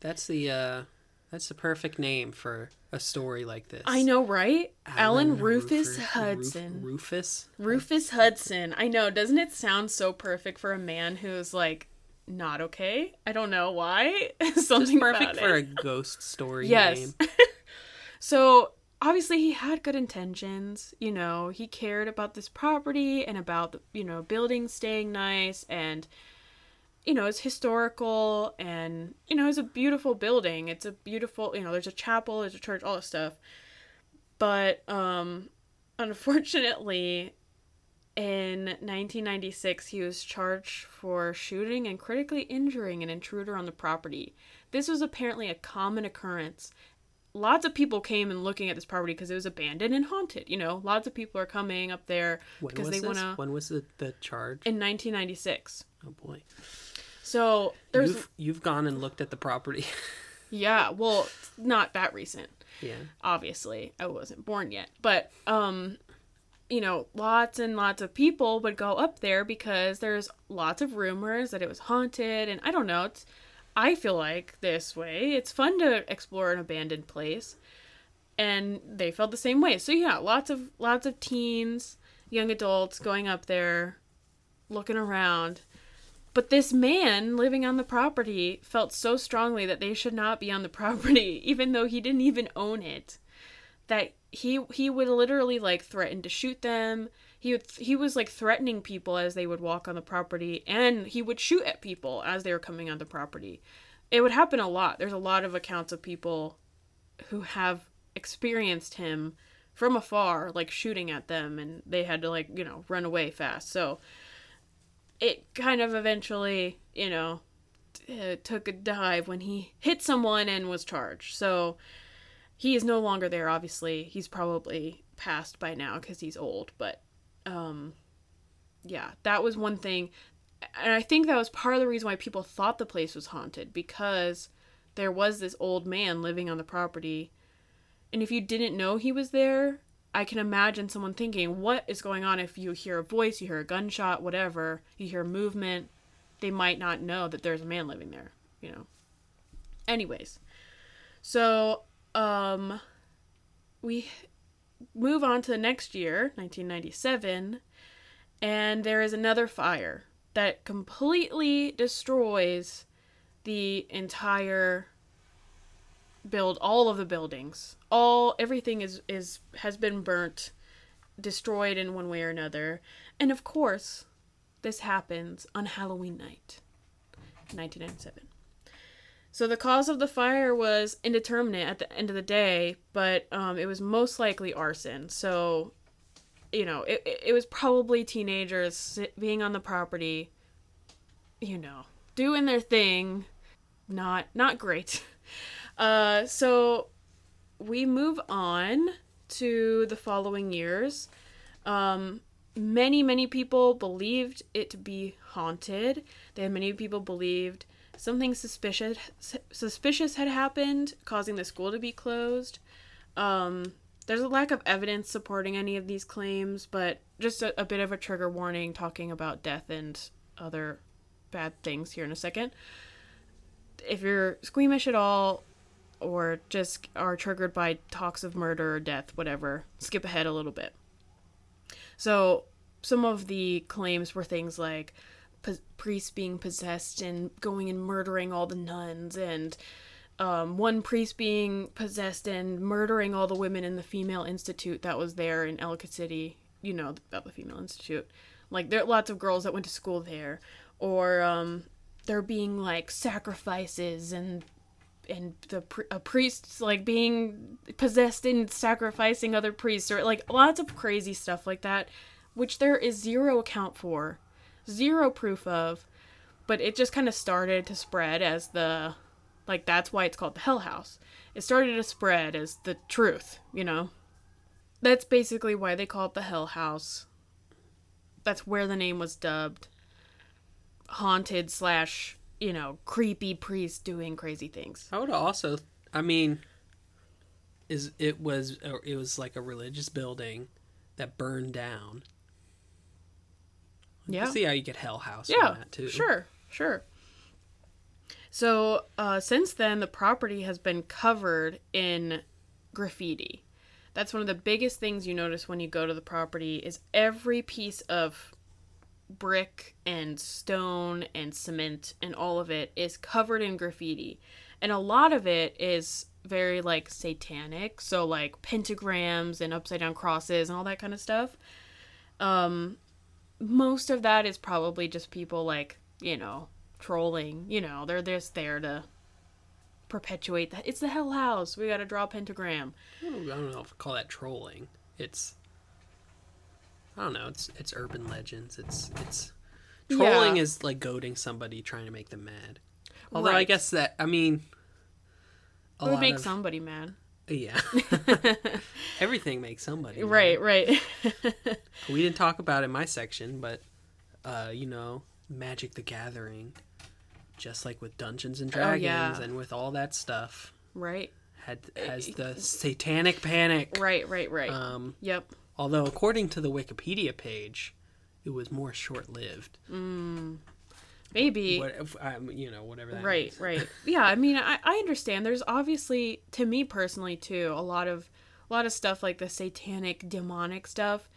S1: That's the uh that's the perfect name for a story like this.
S2: I know, right? Alan, Rufus
S1: Ruf-
S2: Hudson.
S1: Rufus.
S2: Rufus Hudson. I know, doesn't it sound so perfect for a man who's like not okay? I don't know why. Something
S1: Perfect
S2: about
S1: for a ghost story
S2: Yes.
S1: name.
S2: So obviously he had good intentions. You know, he cared about this property and about the you know buildings staying nice and you know it's historical and you know it's a beautiful building. It's a beautiful you know there's a chapel, there's a church, all this stuff. But um, unfortunately, In 1996, he was charged for shooting and critically injuring an intruder on the property. This was apparently a common occurrence. Lots of people came and looking at this property because it was abandoned and haunted. You know, lots of people are coming up there
S1: When
S2: because they want to.
S1: When was the, the charge?
S2: In 1996.
S1: oh boy.
S2: So there's.
S1: You've you've gone and looked at the property.
S2: Yeah, well, not that recent.
S1: yeah.
S2: obviously i wasn't born yet but um you know lots and lots of people would go up there because there's lots of rumors that it was haunted and i don't know it's i feel like this way it's fun to explore an abandoned place and they felt the same way so yeah lots of lots of teens young adults going up there looking around but this man living on the property felt so strongly that they should not be on the property, even though he didn't even own it. That he he would literally like threaten to shoot them. He would he was like threatening people as they would walk on the property, and he would shoot at people as they were coming on the property. It would happen a lot. There's a lot of accounts of people who have experienced him from afar, like shooting at them, and they had to like you know run away fast. So it kind of eventually, you know, t- uh, took a dive when he hit someone and was charged. So he is no longer there. Obviously, he's probably passed by now because he's old. But um, yeah, that was one thing, and I think that was part of the reason why people thought the place was haunted because there was this old man living on the property, and if you didn't know he was there. I can imagine someone thinking, what is going on if you hear a voice, you hear a gunshot, whatever, you hear movement, they might not know that there's a man living there, you know. Anyways, so um we move on to the next year, 1997, and there is another fire that completely destroys the entire build all of the buildings. All everything is is has been burnt destroyed in one way or another. And of course this happens on halloween night 1997 so the cause of the fire was indeterminate at the end of the day but um, it was most likely arson so you know it, it, was probably teenagers being on the property you know doing their thing not not great uh, so we move on to the following years. Um, many, many people believed it to be haunted. They had many people believed something suspicious suspicious had happened, causing the school to be closed. Um, there's a lack of evidence supporting any of these claims, but just a, a bit of a trigger warning talking about death and other bad things here in a second. If you're squeamish at all, or just are triggered by talks of murder or death, whatever, skip ahead a little bit. So, some of the claims were things like p- priests being possessed and going and murdering all the nuns, and um, one priest being possessed and murdering all the women in the female institute that was there in Ellicott City. You know about the female institute. Like, there are lots of girls that went to school there. Or, um, there being like sacrifices and and the a priests like being possessed and sacrificing other priests or like lots of crazy stuff like that which there is zero account for zero proof of but it just kind of started to spread as the like that's why it's called the hell house. It started to spread as the truth you know? That's basically why they call it the hell house. That's where the name was dubbed. Haunted slash you know creepy priest doing crazy things.
S1: I would also, I mean, is it was it was like a religious building that burned down.
S2: Yeah.
S1: see how you get Hell House
S2: yeah
S1: from that too.
S2: sure sure. So uh, since then the property has been covered in graffiti. That's one of the biggest things you notice when you go to the property is every piece of brick and stone and cement and all of it is covered in graffiti. And a lot of it is very like satanic. So like pentagrams and upside down crosses and all that kind of stuff. Um most of that is probably just people like you know trolling you know they're just there to perpetuate that it's the hell house we gotta draw a pentagram
S1: I don't know if I call that trolling. It's I don't know. It's it's urban legends. It's it's trolling
S2: Yeah.
S1: is like goading somebody trying to make them mad. Although I guess that I mean,
S2: It would make
S1: of-
S2: somebody mad.
S1: Yeah, everything makes somebody mad.
S2: Right, right.
S1: We didn't talk about it in my section, but uh, you know, Magic the Gathering, just like with Dungeons and
S2: Oh,
S1: Dragons
S2: yeah.
S1: and with all that stuff,
S2: right.
S1: had has the Satanic Panic.
S2: Right, right, right.
S1: Um,
S2: yep.
S1: although according to the Wikipedia page, it was more short-lived.
S2: Maybe.
S1: What, if, um, you know, whatever that
S2: right
S1: means.
S2: right. Yeah i mean I, I understand. There's obviously to me personally too a lot of a lot of stuff like the satanic demonic stuff.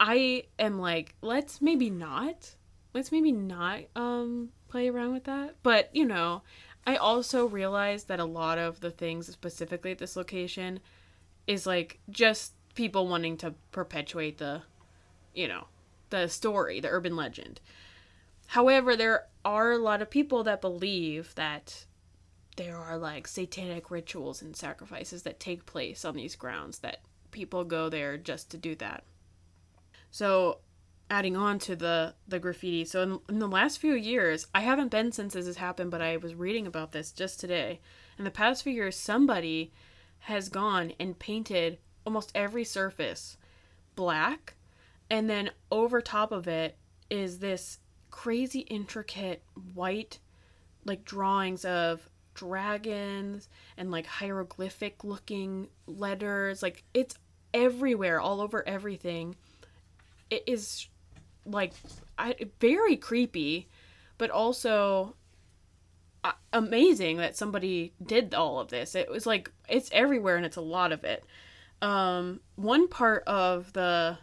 S2: I am like let's maybe not let's maybe not um play around with that. But you know i also realize that a lot of the things specifically at this location is like just people wanting to perpetuate the you know the story the urban legend However, there are a lot of people that believe that there are like satanic rituals and sacrifices that take place on these grounds that people go there just to do that. So, adding on to the the graffiti. So in, in the last few years, I haven't been since this has happened, but I was reading about this just today. In the past few years, somebody has gone and painted almost every surface black, and then over top of it is this crazy intricate white like drawings of dragons and like hieroglyphic looking letters. Like it's everywhere all over everything. It is like I, very creepy but also uh, amazing that somebody did all of this. It was like it's everywhere and it's a lot of it. Um one part of the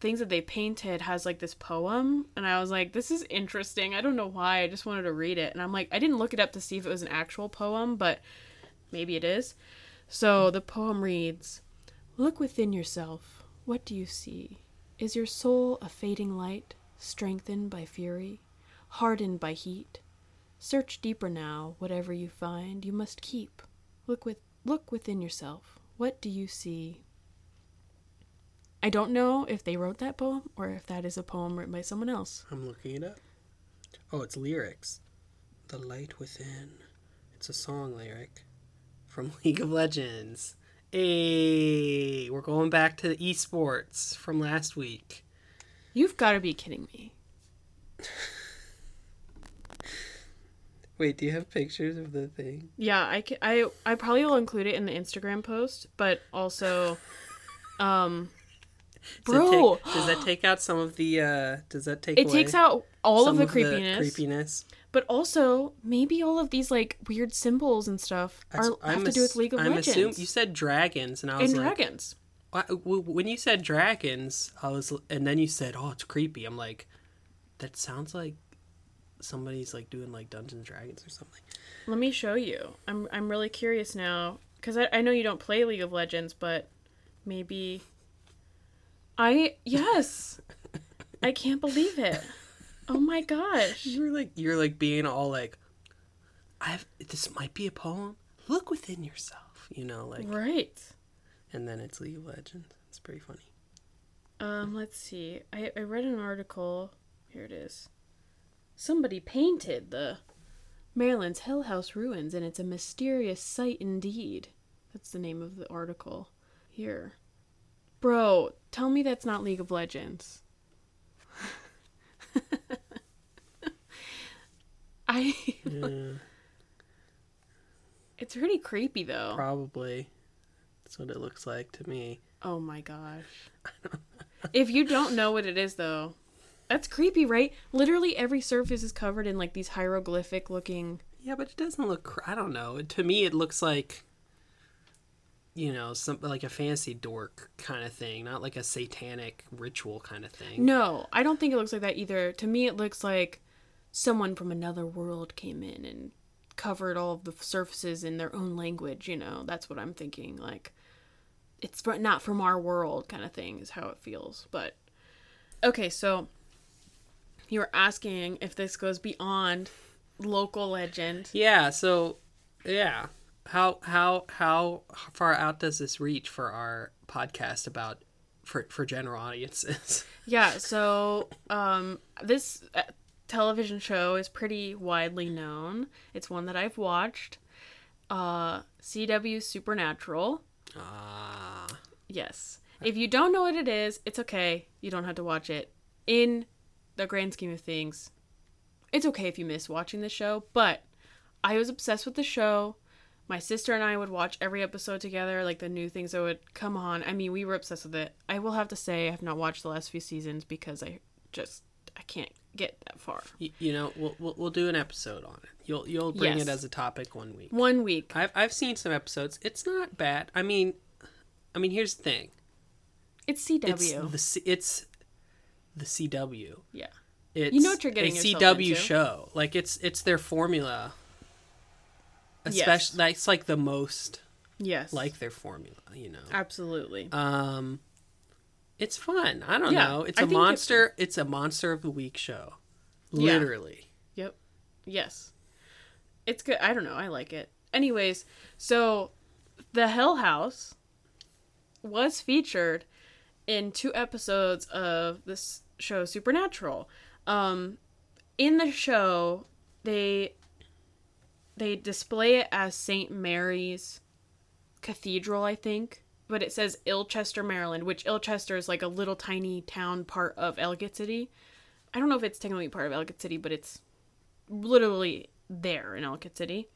S2: things that they painted has like this poem and i was like this is interesting. I don't know why. I just wanted to read it. And i'm like i didn't look it up to see if it was an actual poem but maybe it is. So the poem reads look within yourself. What do you see? Is your soul a fading light strengthened by fury hardened by heat? Search deeper now. Whatever you find you must keep. Look with look within yourself. What do you see I don't know if they wrote that poem or if that is a poem written by someone else.
S1: I'm looking it up. Oh, it's lyrics. The light within. It's a song lyric from League of Legends. Hey, we're going back to the esports from last week.
S2: You've got to be kidding me.
S1: Wait, do you have pictures of the thing?
S2: Yeah, I, ca- I, I probably will include it in the Instagram post, but also, um, bro,
S1: take- does that take out some of the? uh Does that take?
S2: it takes out all of the creepiness,
S1: creepiness.
S2: but also maybe all of these like weird symbols and stuff are
S1: That's-
S2: have
S1: I'm
S2: to do with League of Legends.
S1: I'm
S2: Legends
S1: assuming you said dragons, and I was
S2: and
S1: like,
S2: dragons.
S1: When you said dragons, I was, and then you said, "Oh, it's creepy." I'm like, that sounds like somebody's like doing like Dungeons and Dragons or something.
S2: Let me show you. I'm I'm really curious now because I, I know you don't play League of Legends, but maybe I yes. I can't believe it. Oh my gosh.
S1: You're like, you're like being all like, "I've this might be a poem. Look within yourself," you know, like,
S2: Right.
S1: and then it's League of Legends. It's pretty funny.
S2: Um, let's see. I, I read an article. Here it is. Somebody painted the Maryland's Hell House ruins, and it's a mysterious sight indeed. That's the name of the article. Here. Bro, tell me that's not League of Legends. I.
S1: Yeah,
S2: It's pretty creepy though.
S1: probably. That's what it looks like to me.
S2: Oh my gosh. if you don't know what it is though, that's creepy, right? Literally every surface is covered in like these hieroglyphic looking
S1: Yeah, but it doesn't look. I don't know. To me, it looks like, you know, something like a fancy dork kind of thing, not like a satanic ritual kind of thing.
S2: No, I don't think it looks like that either. To me it looks like someone from another world came in and covered all of the surfaces in their own language, you know. That's what I'm thinking like it's not from our world kind of thing is how it feels. But okay, so you were asking if this goes beyond local legend.
S1: Yeah. So, yeah. How how how far out does this reach for our podcast about for for general audiences.
S2: Yeah, so um, this uh, television show is pretty widely known. It's one that I've watched. Uh, CW Supernatural.
S1: Ah,
S2: Yes. If you don't know what it is, it's okay. You don't have to watch it. In the grand scheme of things, it's okay if you miss watching the show, but I was obsessed with the show. My sister and I would watch every episode together, like the new things that would come on. I mean, we were obsessed with it. I will have to say I have not watched the last few seasons because I just I can't get that far.
S1: you, you know, we'll, we'll we'll do an episode on it. You'll you'll bring
S2: Yes.
S1: it as a topic one week.
S2: One week.
S1: I've I've seen some episodes. It's not bad. I mean, I mean, here's the thing.
S2: It's CW.
S1: It's the C- it's the CW.
S2: yeah.
S1: It's
S2: You know what you're getting
S1: a CW
S2: into.
S1: show. Like it's it's their formula.
S2: Yes.
S1: Especially that's like the most
S2: Yes.
S1: like their formula, you know.
S2: absolutely.
S1: Um it's fun. I don't
S2: Yeah,
S1: know. It's
S2: I
S1: a
S2: think it's-
S1: monster it's a monster of the week show.
S2: Yeah.
S1: Literally.
S2: Yep. Yes. It's good. I don't know. I like it. Anyways, so the Hell House was featured in two episodes of this show Supernatural. Um in the show, they they display it as St. Mary's Cathedral, I think, but it says Ilchester, Maryland, which Ilchester is like a little tiny town part of Ellicott City. I don't know if it's technically part of Ellicott City, but it's literally there in Ellicott City.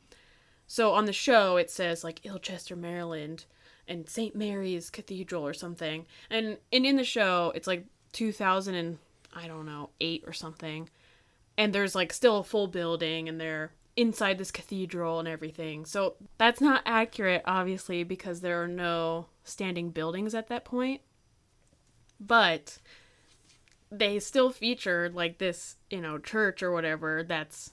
S2: So on the show, it says like Ilchester, Maryland, and St. Mary's Cathedral or something. And and in the show, it's like 2000 and I don't know eight or something. And there's like still a full building, and they're inside this cathedral and everything. So that's not accurate, obviously, because there are no standing buildings at that point. But they still featured like this, you know, church or whatever that's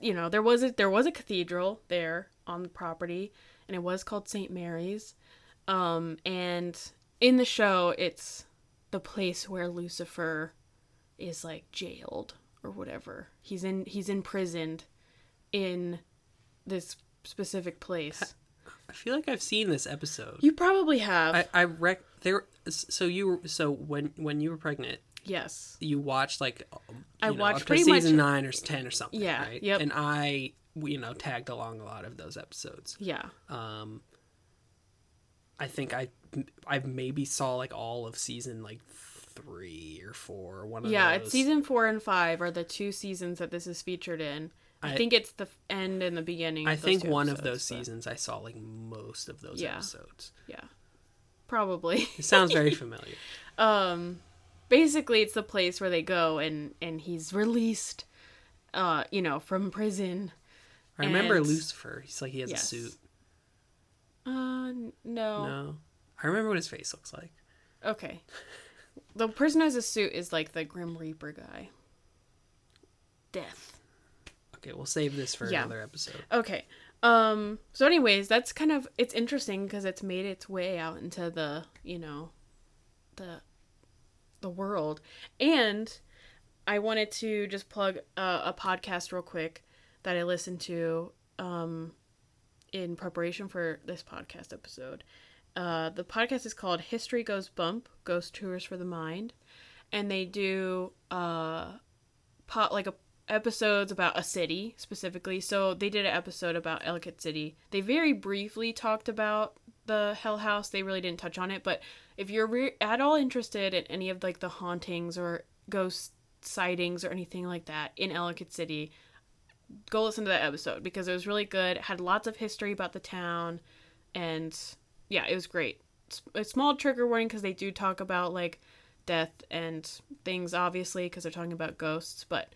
S2: you know, there was a there was a cathedral there on the property and it was called St. Mary's. Um and in the show it's the place where Lucifer is like jailed or whatever. He's in he's imprisoned in this specific place.
S1: I feel like I've seen this episode.
S2: You probably have.
S1: I I rec there so you were so when when you were pregnant
S2: yes.
S1: you watched like um,
S2: I
S1: know,
S2: watched pretty
S1: season
S2: much-
S1: 9 or 10 or something
S2: Yeah,
S1: right
S2: yep.
S1: and I you know tagged along a lot of those episodes
S2: Yeah.
S1: um I think I I maybe saw like all of season like 3 or 4 or one of
S2: Yeah,
S1: those
S2: it's season 4 and 5 are the two seasons that this is featured in. I,
S1: I-
S2: think it's the end and the beginning.
S1: I
S2: of those
S1: think one of those
S2: but-
S1: seasons I saw like most of those
S2: Yeah.
S1: episodes
S2: Yeah. Probably.
S1: it sounds very familiar
S2: um basically it's the place where they go and and he's released uh you know from prison
S1: I remember Lucifer he's like he has
S2: Yes.
S1: a suit
S2: uh no.
S1: no I remember what his face looks like
S2: okay the person who has a suit is like the grim reaper guy death
S1: okay we'll save this for
S2: Yeah.
S1: another episode.
S2: Okay um so anyways that's kind of it's interesting because it's made its way out into the you know the the world. And i wanted to just plug a, a podcast real quick that i listened to um in preparation for this podcast episode. Uh the podcast is called history goes bump ghost tours for the mind. And they do uh pot like a episodes about a city specifically. So they did an episode about Ellicott City. They very briefly talked about the Hell House. They really didn't touch on it, but if you're re- at all interested in any of like the hauntings or ghost sightings or anything like that in Ellicott City, go listen to that episode because it was really good. It had lots of history about the town and yeah, it was great. A small trigger warning because they do talk about like death and things obviously because they're talking about ghosts, but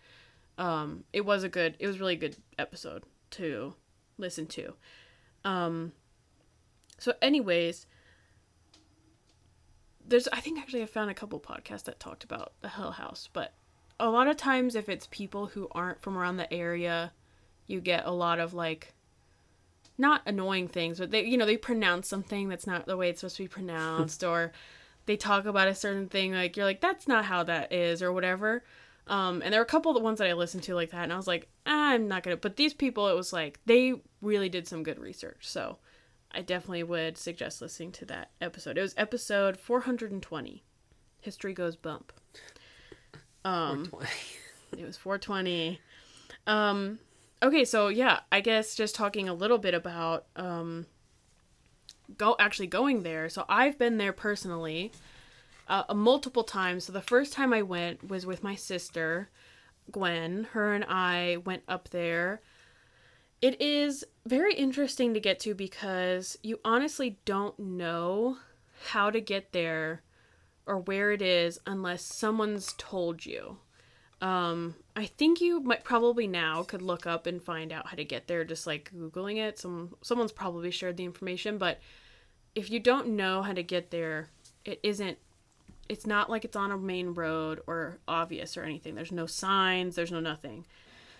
S2: um it was a good it was really good episode to listen to. Um so anyways there's i think actually i found a couple podcasts that talked about the hell house but a lot of times if it's people who aren't from around the area you get a lot of like not annoying things but they you know they pronounce something that's not the way it's supposed to be pronounced or they talk about a certain thing like you're like that's not how that is or whatever um, and there were a couple of the ones that I listened to like that, and I was like, "Ah, I'm not gonna. But these people, it was like they really did some good research. So, I definitely would suggest listening to that episode. It was episode 420. History goes bump. Um,
S1: 420.
S2: it was 420. Um, okay, so yeah, I guess just talking a little bit about um, go actually going there. So I've been there personally uh, multiple times. So the first time I went was with my sister, Gwen. Her and I went up there. It is very interesting to get to because you honestly don't know how to get there or where it is unless someone's told you. Um, I think you might probably now could look up and find out how to get there just like googling it. Some someone's probably shared the information, but if you don't know how to get there, it isn't it's not like it's on a main road or obvious or anything. There's no signs, there's no nothing.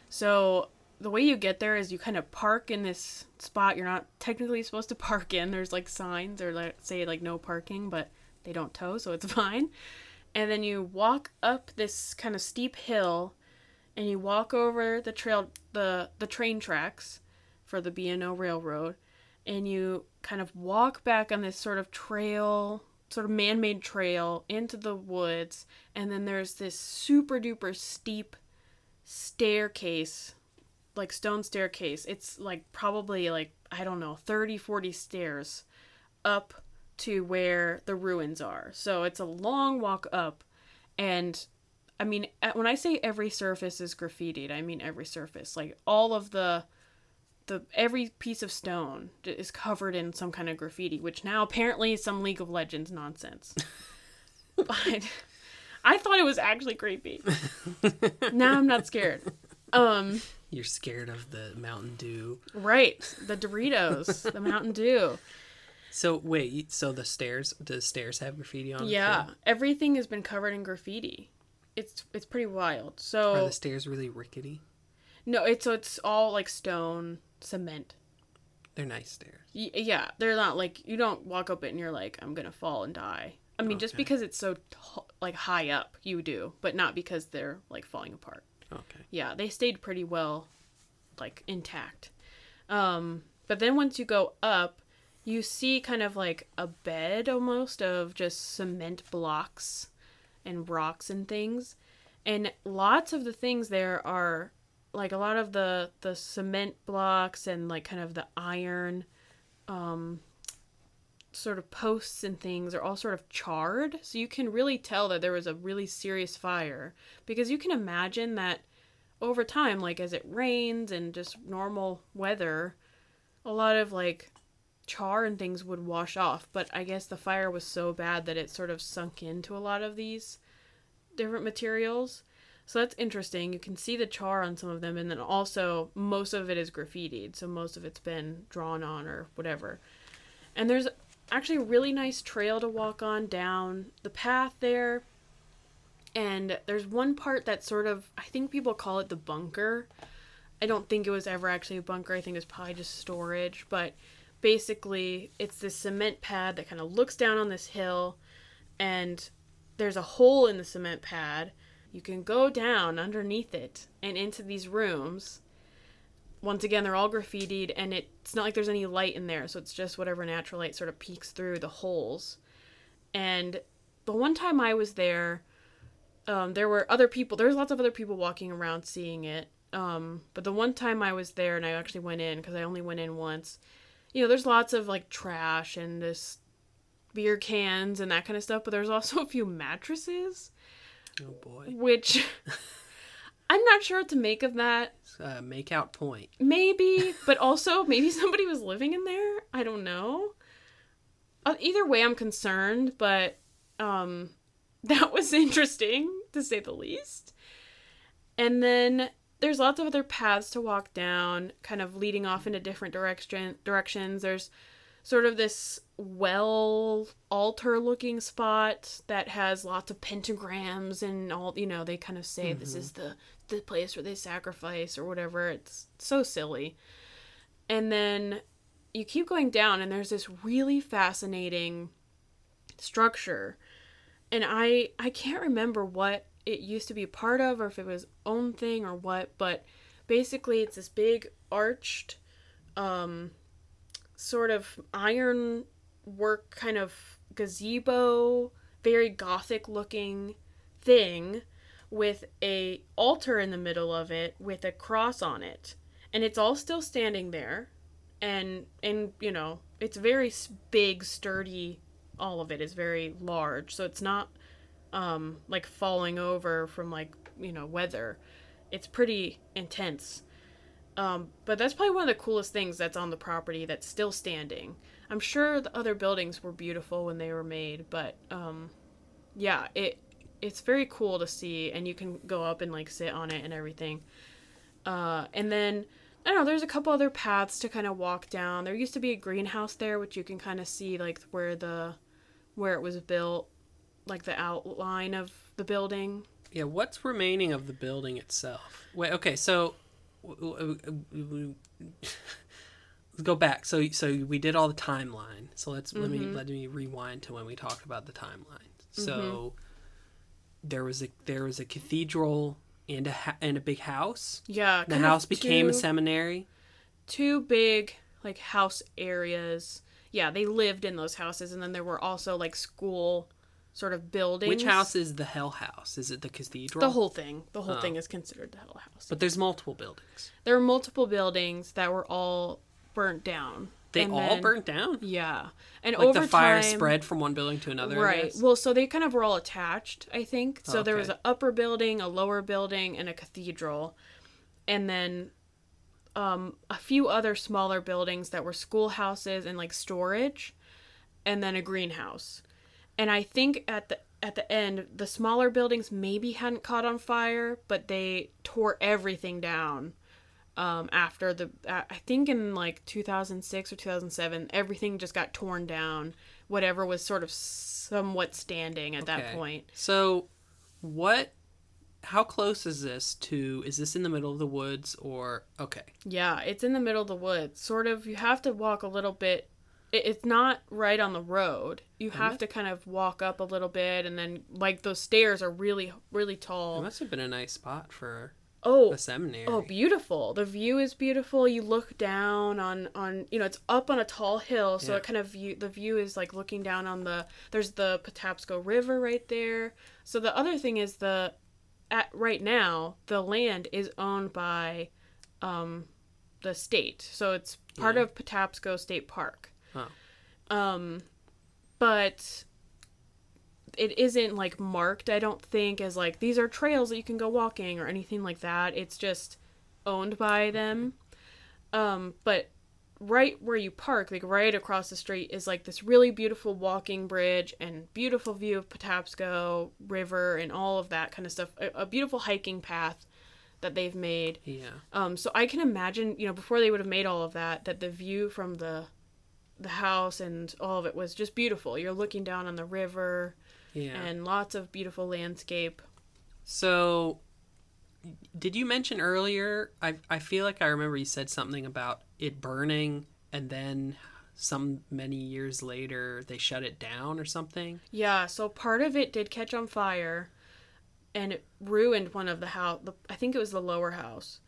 S2: So the way you get there is you kind of park in this spot you're not technically supposed to park in. There's like signs or like say like no parking, but they don't tow, so it's fine. And then you walk up this kind of steep hill and you walk over the trail the the train tracks for the B&O Railroad and you kind of walk back on this sort of trail sort of man-made trail into the woods and then there's this super duper steep staircase like stone staircase. It's like probably like i don't know 30 40 stairs up to where the ruins are. So it's a long walk up and i mean when i say every surface is graffitied i mean every surface. Like all of the the every piece of stone is covered in some kind of graffiti, which now apparently is some League of Legends nonsense. but I thought it was actually creepy. now I'm not scared. Um
S1: You're scared of the Mountain Dew.
S2: Right, the Doritos, the Mountain Dew.
S1: So wait, so the stairs, do the stairs have graffiti on?
S2: Yeah, everything has been covered in graffiti. It's it's pretty wild. So
S1: Are the stairs really rickety?
S2: No, it's so it's all like stone cement.
S1: They're nice stairs.
S2: Y- yeah, they're not like you don't walk up it and you're like I'm gonna fall and die. I mean, just because it's so t- like high up, you do, but not because they're like falling apart.
S1: Okay.
S2: Yeah, they stayed pretty well, like intact. Um, but then once you go up, you see kind of like a bed almost of just cement blocks and rocks and things, and lots of the things there are like a lot of the the cement blocks and like kind of the iron um sort of posts and things are all sort of charred. So you can really tell that there was a really serious fire because you can imagine that over time like as it rains and just normal weather a lot of like char and things would wash off. But i guess the fire was so bad that it sort of sunk into a lot of these different materials so that's interesting. You can see the char on some of them, and then also most of it is graffitied, so most of it's been drawn on or whatever. And there's actually a really nice trail to walk on down the path there. And there's one part that sort of, I think people call it the bunker. I don't think it was ever actually a bunker, I think it was probably just storage, but basically it's this cement pad that kind of looks down on this hill, and there's a hole in the cement pad you can go down underneath it and into these rooms. Once again, they're all graffitied, and it's not like there's any light in there, so it's just whatever natural light sort of peeks through the holes. And the one time I was there, um, there were other people. There's lots of other people walking around seeing it. Um, but the one time I was there, and I actually went in because I only went in once. You know, there's lots of like trash and this beer cans and that kind of stuff, but there's also a few mattresses
S1: Oh boy.
S2: which I'm not sure what to make of that.
S1: Uh, make out point.
S2: Maybe, but also maybe somebody was living in there. I don't know. Uh, either way, I'm concerned, but um, that was interesting to say the least. And then there's lots of other paths to walk down, kind of leading off into different direction directions. There's sort of this well altar looking spot that has lots of pentagrams and all you know they kind of say this is the the place where they sacrifice or whatever. It's so silly. And then you keep going down and there's this really fascinating structure. And i i can't remember what it used to be part of or if it was own thing or what but basically it's this big arched um sort of iron work kind of gazebo, very gothic looking thing with a altar in the middle of it with a cross on it. And it's all still standing there. And and you know, it's very big, sturdy. All of it is very large. So it's not um like falling over from like, you know, weather. It's pretty intense. Um, but that's probably one of the coolest things that's on the property that's still standing. I'm sure the other buildings were beautiful when they were made, but um, yeah, it it's very cool to see, and you can go up and like sit on it and everything. Uh, and then I don't know, there's a couple other paths to kind of walk down. There used to be a greenhouse there, which you can kind of see like where the where it was built, like the outline of the building.
S1: Yeah, what's remaining of the building itself? Wait, okay, so let's go back. So, so we did all the timeline. So let's let me mm-hmm. let me rewind to when we talked about the timeline. So mm-hmm. there was a there was a cathedral and a ha- and a big house.
S2: Yeah,
S1: The house became a seminary.
S2: two big like house areas. Yeah, they lived in those houses, and then there were also like school sort of buildings.
S1: Which house is the Hell House? Is it the cathedral?
S2: The whole thing. The whole
S1: Oh.
S2: thing is considered the Hell House.
S1: But there's multiple buildings.
S2: there were multiple buildings that were all burnt down.
S1: They
S2: And
S1: all
S2: then-
S1: burnt down.
S2: Yeah, and
S1: Like
S2: over
S1: the fire
S2: time,
S1: spread from one building to another.
S2: Right. Well, so they kind of were all attached, I think. So there was an upper building, a lower building, and a cathedral. And then um, a few other smaller buildings that were schoolhouses and like storage, and then a greenhouse. And I think at the at the end, the smaller buildings maybe hadn't caught on fire, but they tore everything down. Um, after the, I think in like 2006 or 2007, everything just got torn down. Whatever was sort of somewhat standing at that point.
S1: So, what? How close is this to? Is this in the middle of the woods or okay?
S2: Yeah, it's in the middle of the woods. Sort of, you have to walk a little bit. It- It's not right on the road. You have to kind of walk up a little bit, and then like those stairs are really, really
S1: It
S2: tall.
S1: must have been a nice spot for
S2: Oh,
S1: a seminary.
S2: Oh, beautiful. The view is beautiful. You look down on on you know, it's up on a tall hill, so
S1: Yeah.
S2: it kind of view the view is like looking down on the there's the Patapsco River right there. So the other thing is the at right now, the land is owned by um the state. So it's part
S1: Yeah.
S2: of Patapsco State Park.
S1: Oh.
S2: Um but it isn't like marked i don't think as like these are trails that you can go walking or anything like that it's just owned by them um but right where you park like right across the street is like this really beautiful walking bridge and beautiful view of patapsco river and all of that kind of stuff a, a beautiful hiking path that they've made
S1: Yeah.
S2: um, so I can imagine, you know, before they would have made all of that, that the view from the the house and all of it was just beautiful. You're looking down on the river
S1: Yeah.
S2: and lots of beautiful landscape.
S1: So, did you mention earlier? I I feel like I remember you said something about it burning, and then some many years later they shut it down or something.
S2: Yeah, so part of it did catch on fire and it ruined one of the house. I think it was the lower house.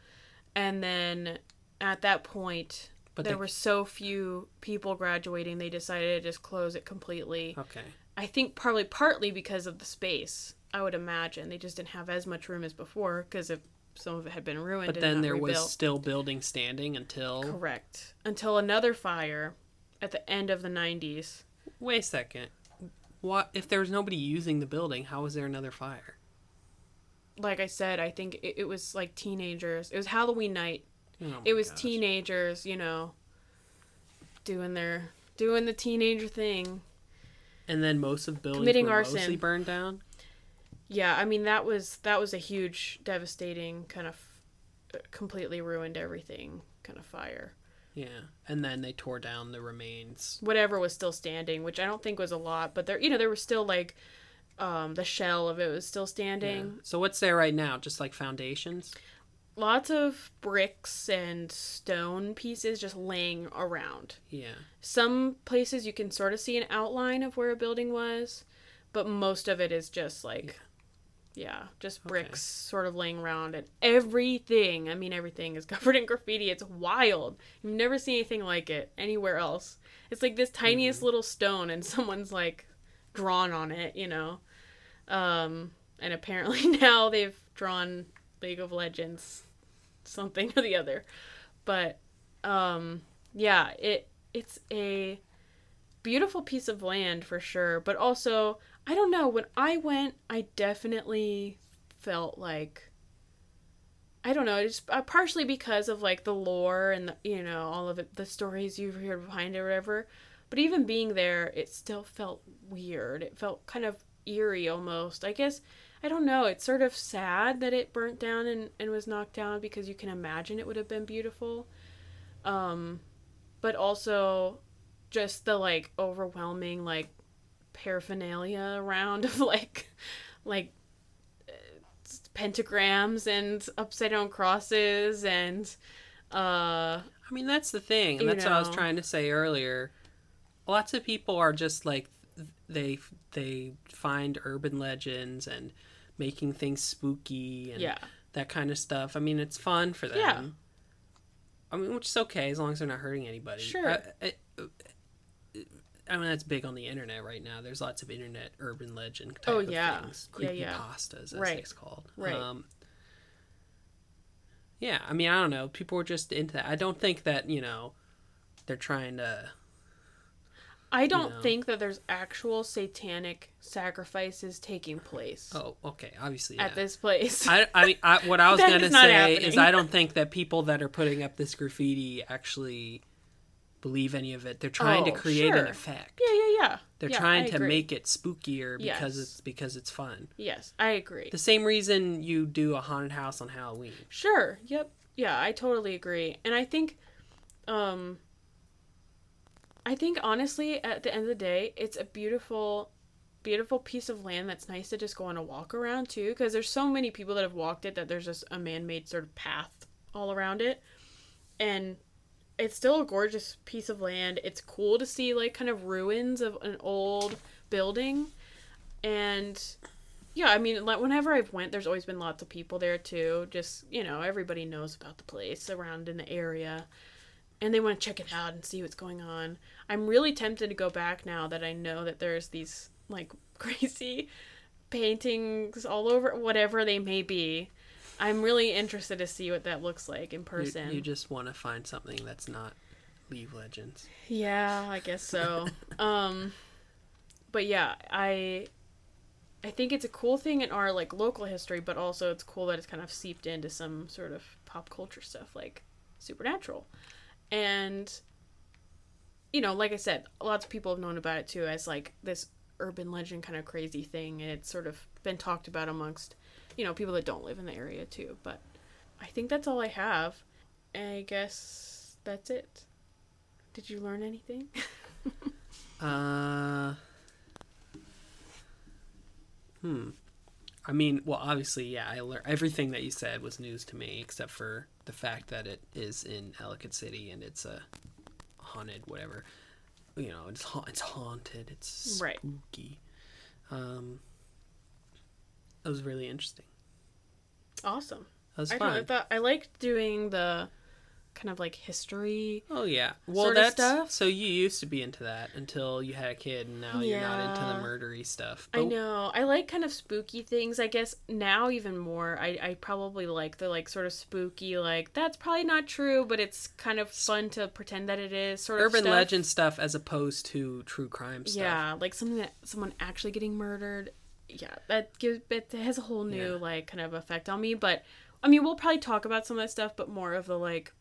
S2: And then at that point,
S1: But
S2: there
S1: they-
S2: were so few people graduating, they decided to just close it completely.
S1: Okay.
S2: I think probably partly because of the space. I would imagine they just didn't have as much room as before because if some of it had been ruined.
S1: But
S2: and
S1: then there was still building standing until.
S2: correct until another fire at the end of the '90s.
S1: Wait a second. What if there was nobody using the building? How was there another fire?
S2: Like I said, I think it, it was like teenagers. It was Halloween night.
S1: Oh
S2: it was
S1: gosh.
S2: teenagers, you know, doing their doing the teenager thing.
S1: And then most of the buildings
S2: Committing
S1: were
S2: arson.
S1: mostly burned down.
S2: Yeah, I mean that was that was a huge, devastating kind of uh, completely ruined everything kind of fire.
S1: Yeah, and then they tore down the remains.
S2: whatever was still standing, which I don't think was a lot, but there you know there was still like um, the shell of it was still
S1: Yeah.
S2: standing.
S1: So what's there right now? Just like foundations.
S2: Lots of bricks and stone pieces just laying around.
S1: Yeah.
S2: Some places you can sort of see an outline of where a building was, but most of it is just like Yeah, just bricks sort of laying around and everything. I mean, everything is covered in graffiti. It's wild. You've never seen anything like it anywhere else. It's like this tiniest
S1: Mm-hmm.
S2: little stone and someone's like drawn on it, you know. Um, and apparently now they've drawn League of Legends something or the other. But um yeah, it it's a beautiful piece of land for sure, but also I don't know, when I went, I definitely felt like I don't know, it's uh, partially because of like the lore and the, you know all of it, the stories you've heard behind it, or whatever. But even being there, it still felt weird. It felt kind of eerie almost. I guess I don't know. It's sort of sad that it burnt down and, and was knocked down because you can imagine it would have been beautiful. Um, but also just the like overwhelming like paraphernalia around of like like uh, pentagrams and upside down crosses and uh
S1: I mean, that's the thing, and that's what I was trying to say earlier. Lots of people are just like they they find urban legends and making things spooky and
S2: yeah
S1: that kind of stuff. I mean, it's fun for them.
S2: Yeah.
S1: I mean, which is okay as long as they're not hurting anybody.
S2: Sure.
S1: I, I, I mean, that's big on the internet right now. There's lots of internet urban legend type
S2: Oh,
S1: of
S2: yeah.
S1: things.
S2: Yeah,
S1: Creepy
S2: yeah.
S1: pastas, as
S2: Right.
S1: it's called.
S2: Right.
S1: Um, yeah, I mean, I don't know. People were just into that. I don't think that, you know, they're trying to.
S2: I don't
S1: know.
S2: think that there's actual satanic sacrifices taking place
S1: Oh, okay. Obviously, yeah.
S2: at this place.
S1: I, I mean, I, what I was to
S2: not
S1: say is. I don't think that people that are putting up this graffiti actually believe any of it. They're trying to
S2: Oh,
S1: create an effect.
S2: yeah, yeah, yeah.
S1: They're
S2: Yeah,
S1: trying
S2: I
S1: to
S2: agree.
S1: make it spookier because
S2: Yes.
S1: it's because it's fun.
S2: Yes, I agree.
S1: The same reason you do a haunted house on Halloween.
S2: Sure. Yep. Yeah, I totally agree. And I think um I think honestly at the end of the day, it's a beautiful beautiful piece of land that's nice to just go on a walk around too because there's so many people that have walked it that there's just a man-made sort of path all around it. And it's still a gorgeous piece of land. It's cool to see like kind of ruins of an old building. And yeah, I mean, like whenever I've went, there's always been lots of people there too. Just you know, everybody knows about the place around in the area, and they want to check it out and see what's going on. I'm really tempted to go back now that I know that there's these like crazy paintings all over, whatever they may be. I'm really interested to see what that looks like in person.
S1: you just want to find something that's not Leave Legends.
S2: Yeah, I guess so. um but yeah, I I think it's a cool thing in our like local history, but also it's cool that it's kind of seeped into some sort of pop culture stuff like supernatural. And you know, like I said, lots of people have known about it too as like this urban legend kind of crazy thing and it's sort of been talked about amongst, you know, people that don't live in the area too. But I think that's all I have. I guess that's it. Did you learn anything?
S1: Uh. Hmm. I mean, well, obviously, yeah. I learned everything that you said was news to me, except for the fact that it is in Ellicott City and it's a haunted whatever. You know, it's ha- it's haunted. It's
S2: Right.
S1: spooky. Um. That was really interesting.
S2: Awesome.
S1: That was
S2: I, know, I
S1: fun.
S2: thought I liked doing the kind of like history.
S1: Oh yeah. Well,
S2: sort
S1: that's
S2: stuff.
S1: so you used to be into that until you had a kid, and now you're not into the murdery stuff.
S2: I know. I like kind of spooky things. I guess now even more. I, I probably like the like sort of spooky like that's probably not true, but it's kind of fun to pretend that it is sort of
S1: urban legend stuff as opposed to true crime stuff.
S2: Yeah, like something that someone actually getting murdered. Yeah, that gives it has a whole new
S1: Yeah.
S2: like kind of effect on me. But I mean, we'll probably talk about some of that stuff, but more of the like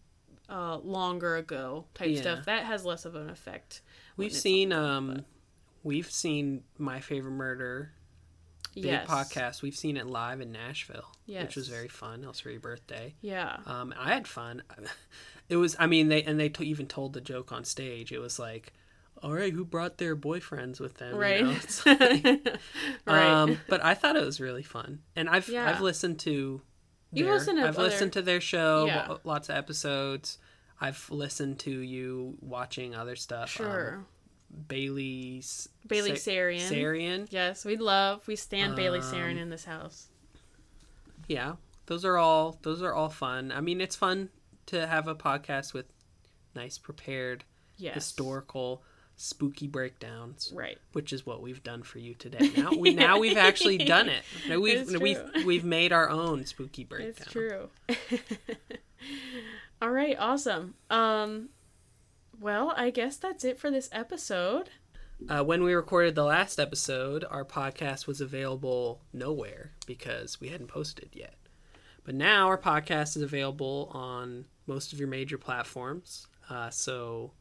S2: uh longer ago type
S1: Yeah.
S2: stuff that has less of an effect.
S1: We've seen um
S2: but-
S1: we've seen My Favorite Murder big
S2: yes.
S1: podcast. We've seen it live in Nashville, which was very fun. It was for your birthday.
S2: Yeah.
S1: Um I had fun. It was I mean they and they t- even told the joke on stage. It was like all right, who brought their boyfriends with them? you
S2: Right.
S1: know? Like-
S2: right.
S1: Um, but I thought it was really fun, and I've
S2: Yeah.
S1: I've listened to.
S2: You've
S1: their-
S2: to
S1: I've listened to their show,
S2: Yeah.
S1: lots of episodes. I've listened to you watching other stuff. um,
S2: sure.
S1: Bailey's
S2: Bailey
S1: Sa-
S2: Sarian.
S1: Sarian.
S2: Yes, we love we stand Bailey
S1: Um,
S2: Sarian in this house.
S1: yeah. Those are all those are all fun. I mean, it's fun to have a podcast with nice prepared
S2: Yes.
S1: historical spooky breakdowns,
S2: Right.
S1: which is what we've done for you today. Now we now we've actually done it. We've we've we've made our own spooky breakdown.
S2: It's true. All right, awesome. Um well, I guess that's it for this episode.
S1: Uh, when we recorded the last episode, our podcast was available nowhere because we hadn't posted yet. But now our podcast is available on most of your major platforms. Uh, so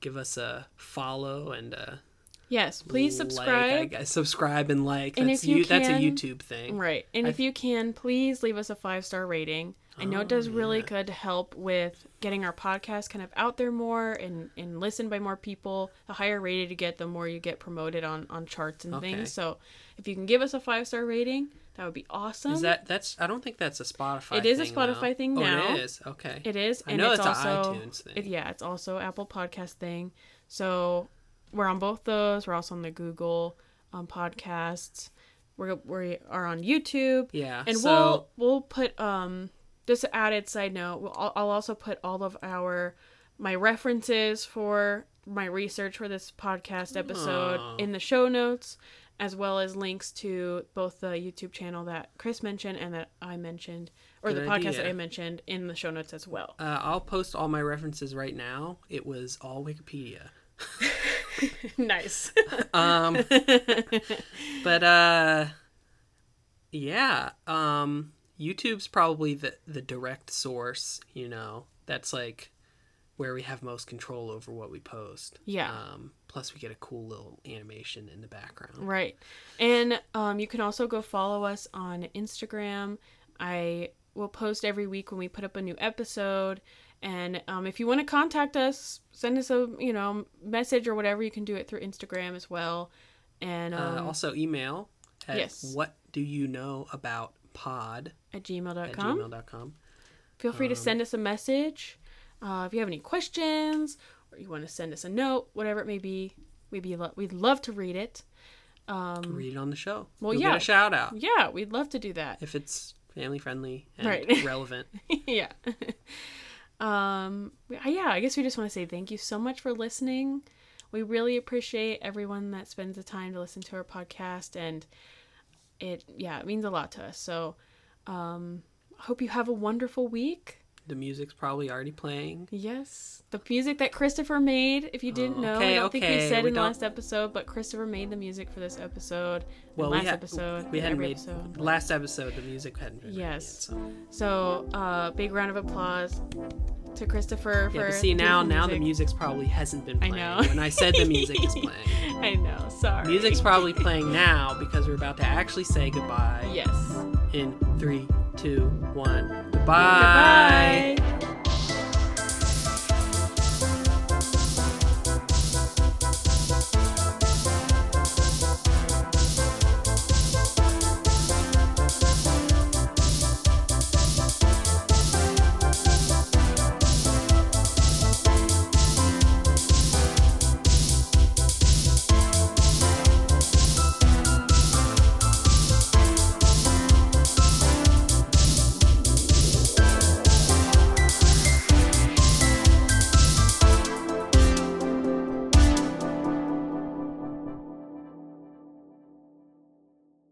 S1: give us a follow and a
S2: Yes, please
S1: like, I
S2: subscribe.
S1: guess. subscribe and like.
S2: And
S1: That's
S2: if you
S1: that's a YouTube thing.
S2: Right. And if you can, please leave us a five star rating. I know it does
S1: Oh,
S2: really
S1: yeah.
S2: good to help with getting our podcast kind of out there more and, and listened by more people. The higher rated you get, the more you get promoted on, on charts and
S1: Okay.
S2: things. So if you can give us a five star rating, that would be awesome.
S1: Is that that's? I don't think that's a Spotify.
S2: It is a Spotify
S1: though.
S2: thing
S1: oh,
S2: now.
S1: it is. Okay.
S2: It is,
S1: I
S2: and
S1: know
S2: it's,
S1: it's
S2: also
S1: iTunes thing.
S2: It, yeah, it's also Apple Podcast thing. So we're on both those. We're also on the Google um, podcasts. We're we are on YouTube,
S1: yeah.
S2: and
S1: so
S2: we'll we'll put um just an added side note. We'll, I'll, I'll also put all of our my references for my research for this podcast episode
S1: Aw.
S2: in the show notes, as well as links to both the YouTube channel that Chris mentioned and that I mentioned, or
S1: Good
S2: the podcast that. I mentioned in the show notes as well.
S1: uh, I'll post all my references right now. It was all Wikipedia.
S2: nice.
S1: Um, but uh, yeah. Um, YouTube's probably the the direct source. You know, that's like where we have most control over what we post.
S2: Yeah.
S1: Um, plus, we get a cool little animation in the background.
S2: Right. And um, you can also go follow us on Instagram. I will post every week when we put up a new episode. And um, if you want to contact us, send us a you know message or whatever. You can do it through Instagram as well. And um,
S1: Uh, also, email at
S2: yes.
S1: what do you know about pod
S2: at gmail.com.
S1: at gmail.com.
S2: Feel free to
S1: Um,
S2: send us a message. Uh, if you have any questions or you want to send us a note, whatever it may be, we'd, be lo- we'd love to read it. Um,
S1: Read it on the show.
S2: Well,
S1: You'll
S2: yeah.
S1: get a shout out
S2: yeah, we'd love to do that.
S1: if it's family friendly and
S2: Right.
S1: relevant.
S2: yeah. um yeah, I guess we just want to say thank you so much for listening. We really appreciate everyone that spends the time to listen to our podcast and it yeah, it means a lot to us. So um hope you have a wonderful week.
S1: The music's probably already playing.
S2: Yes. The music that Christopher made, if you didn't
S1: Oh,
S2: know, I don't think we said
S1: we
S2: in the last episode, but Christopher made the music for this episode.
S1: Well,
S2: last
S1: we had
S2: episode.
S1: we hadn't made
S2: episode.
S1: last episode. The music hadn't been
S2: Yes.
S1: Yet, so.
S2: So, uh, big round of applause to Christopher
S1: Yeah,
S2: for
S1: see now, now the music's probably hasn't been playing.
S2: I know.
S1: When I said the music is playing,
S2: I know. Sorry.
S1: music's probably playing now because we're about to actually say goodbye.
S2: Yes.
S1: In three, two, one. Goodbye.
S2: Goodbye.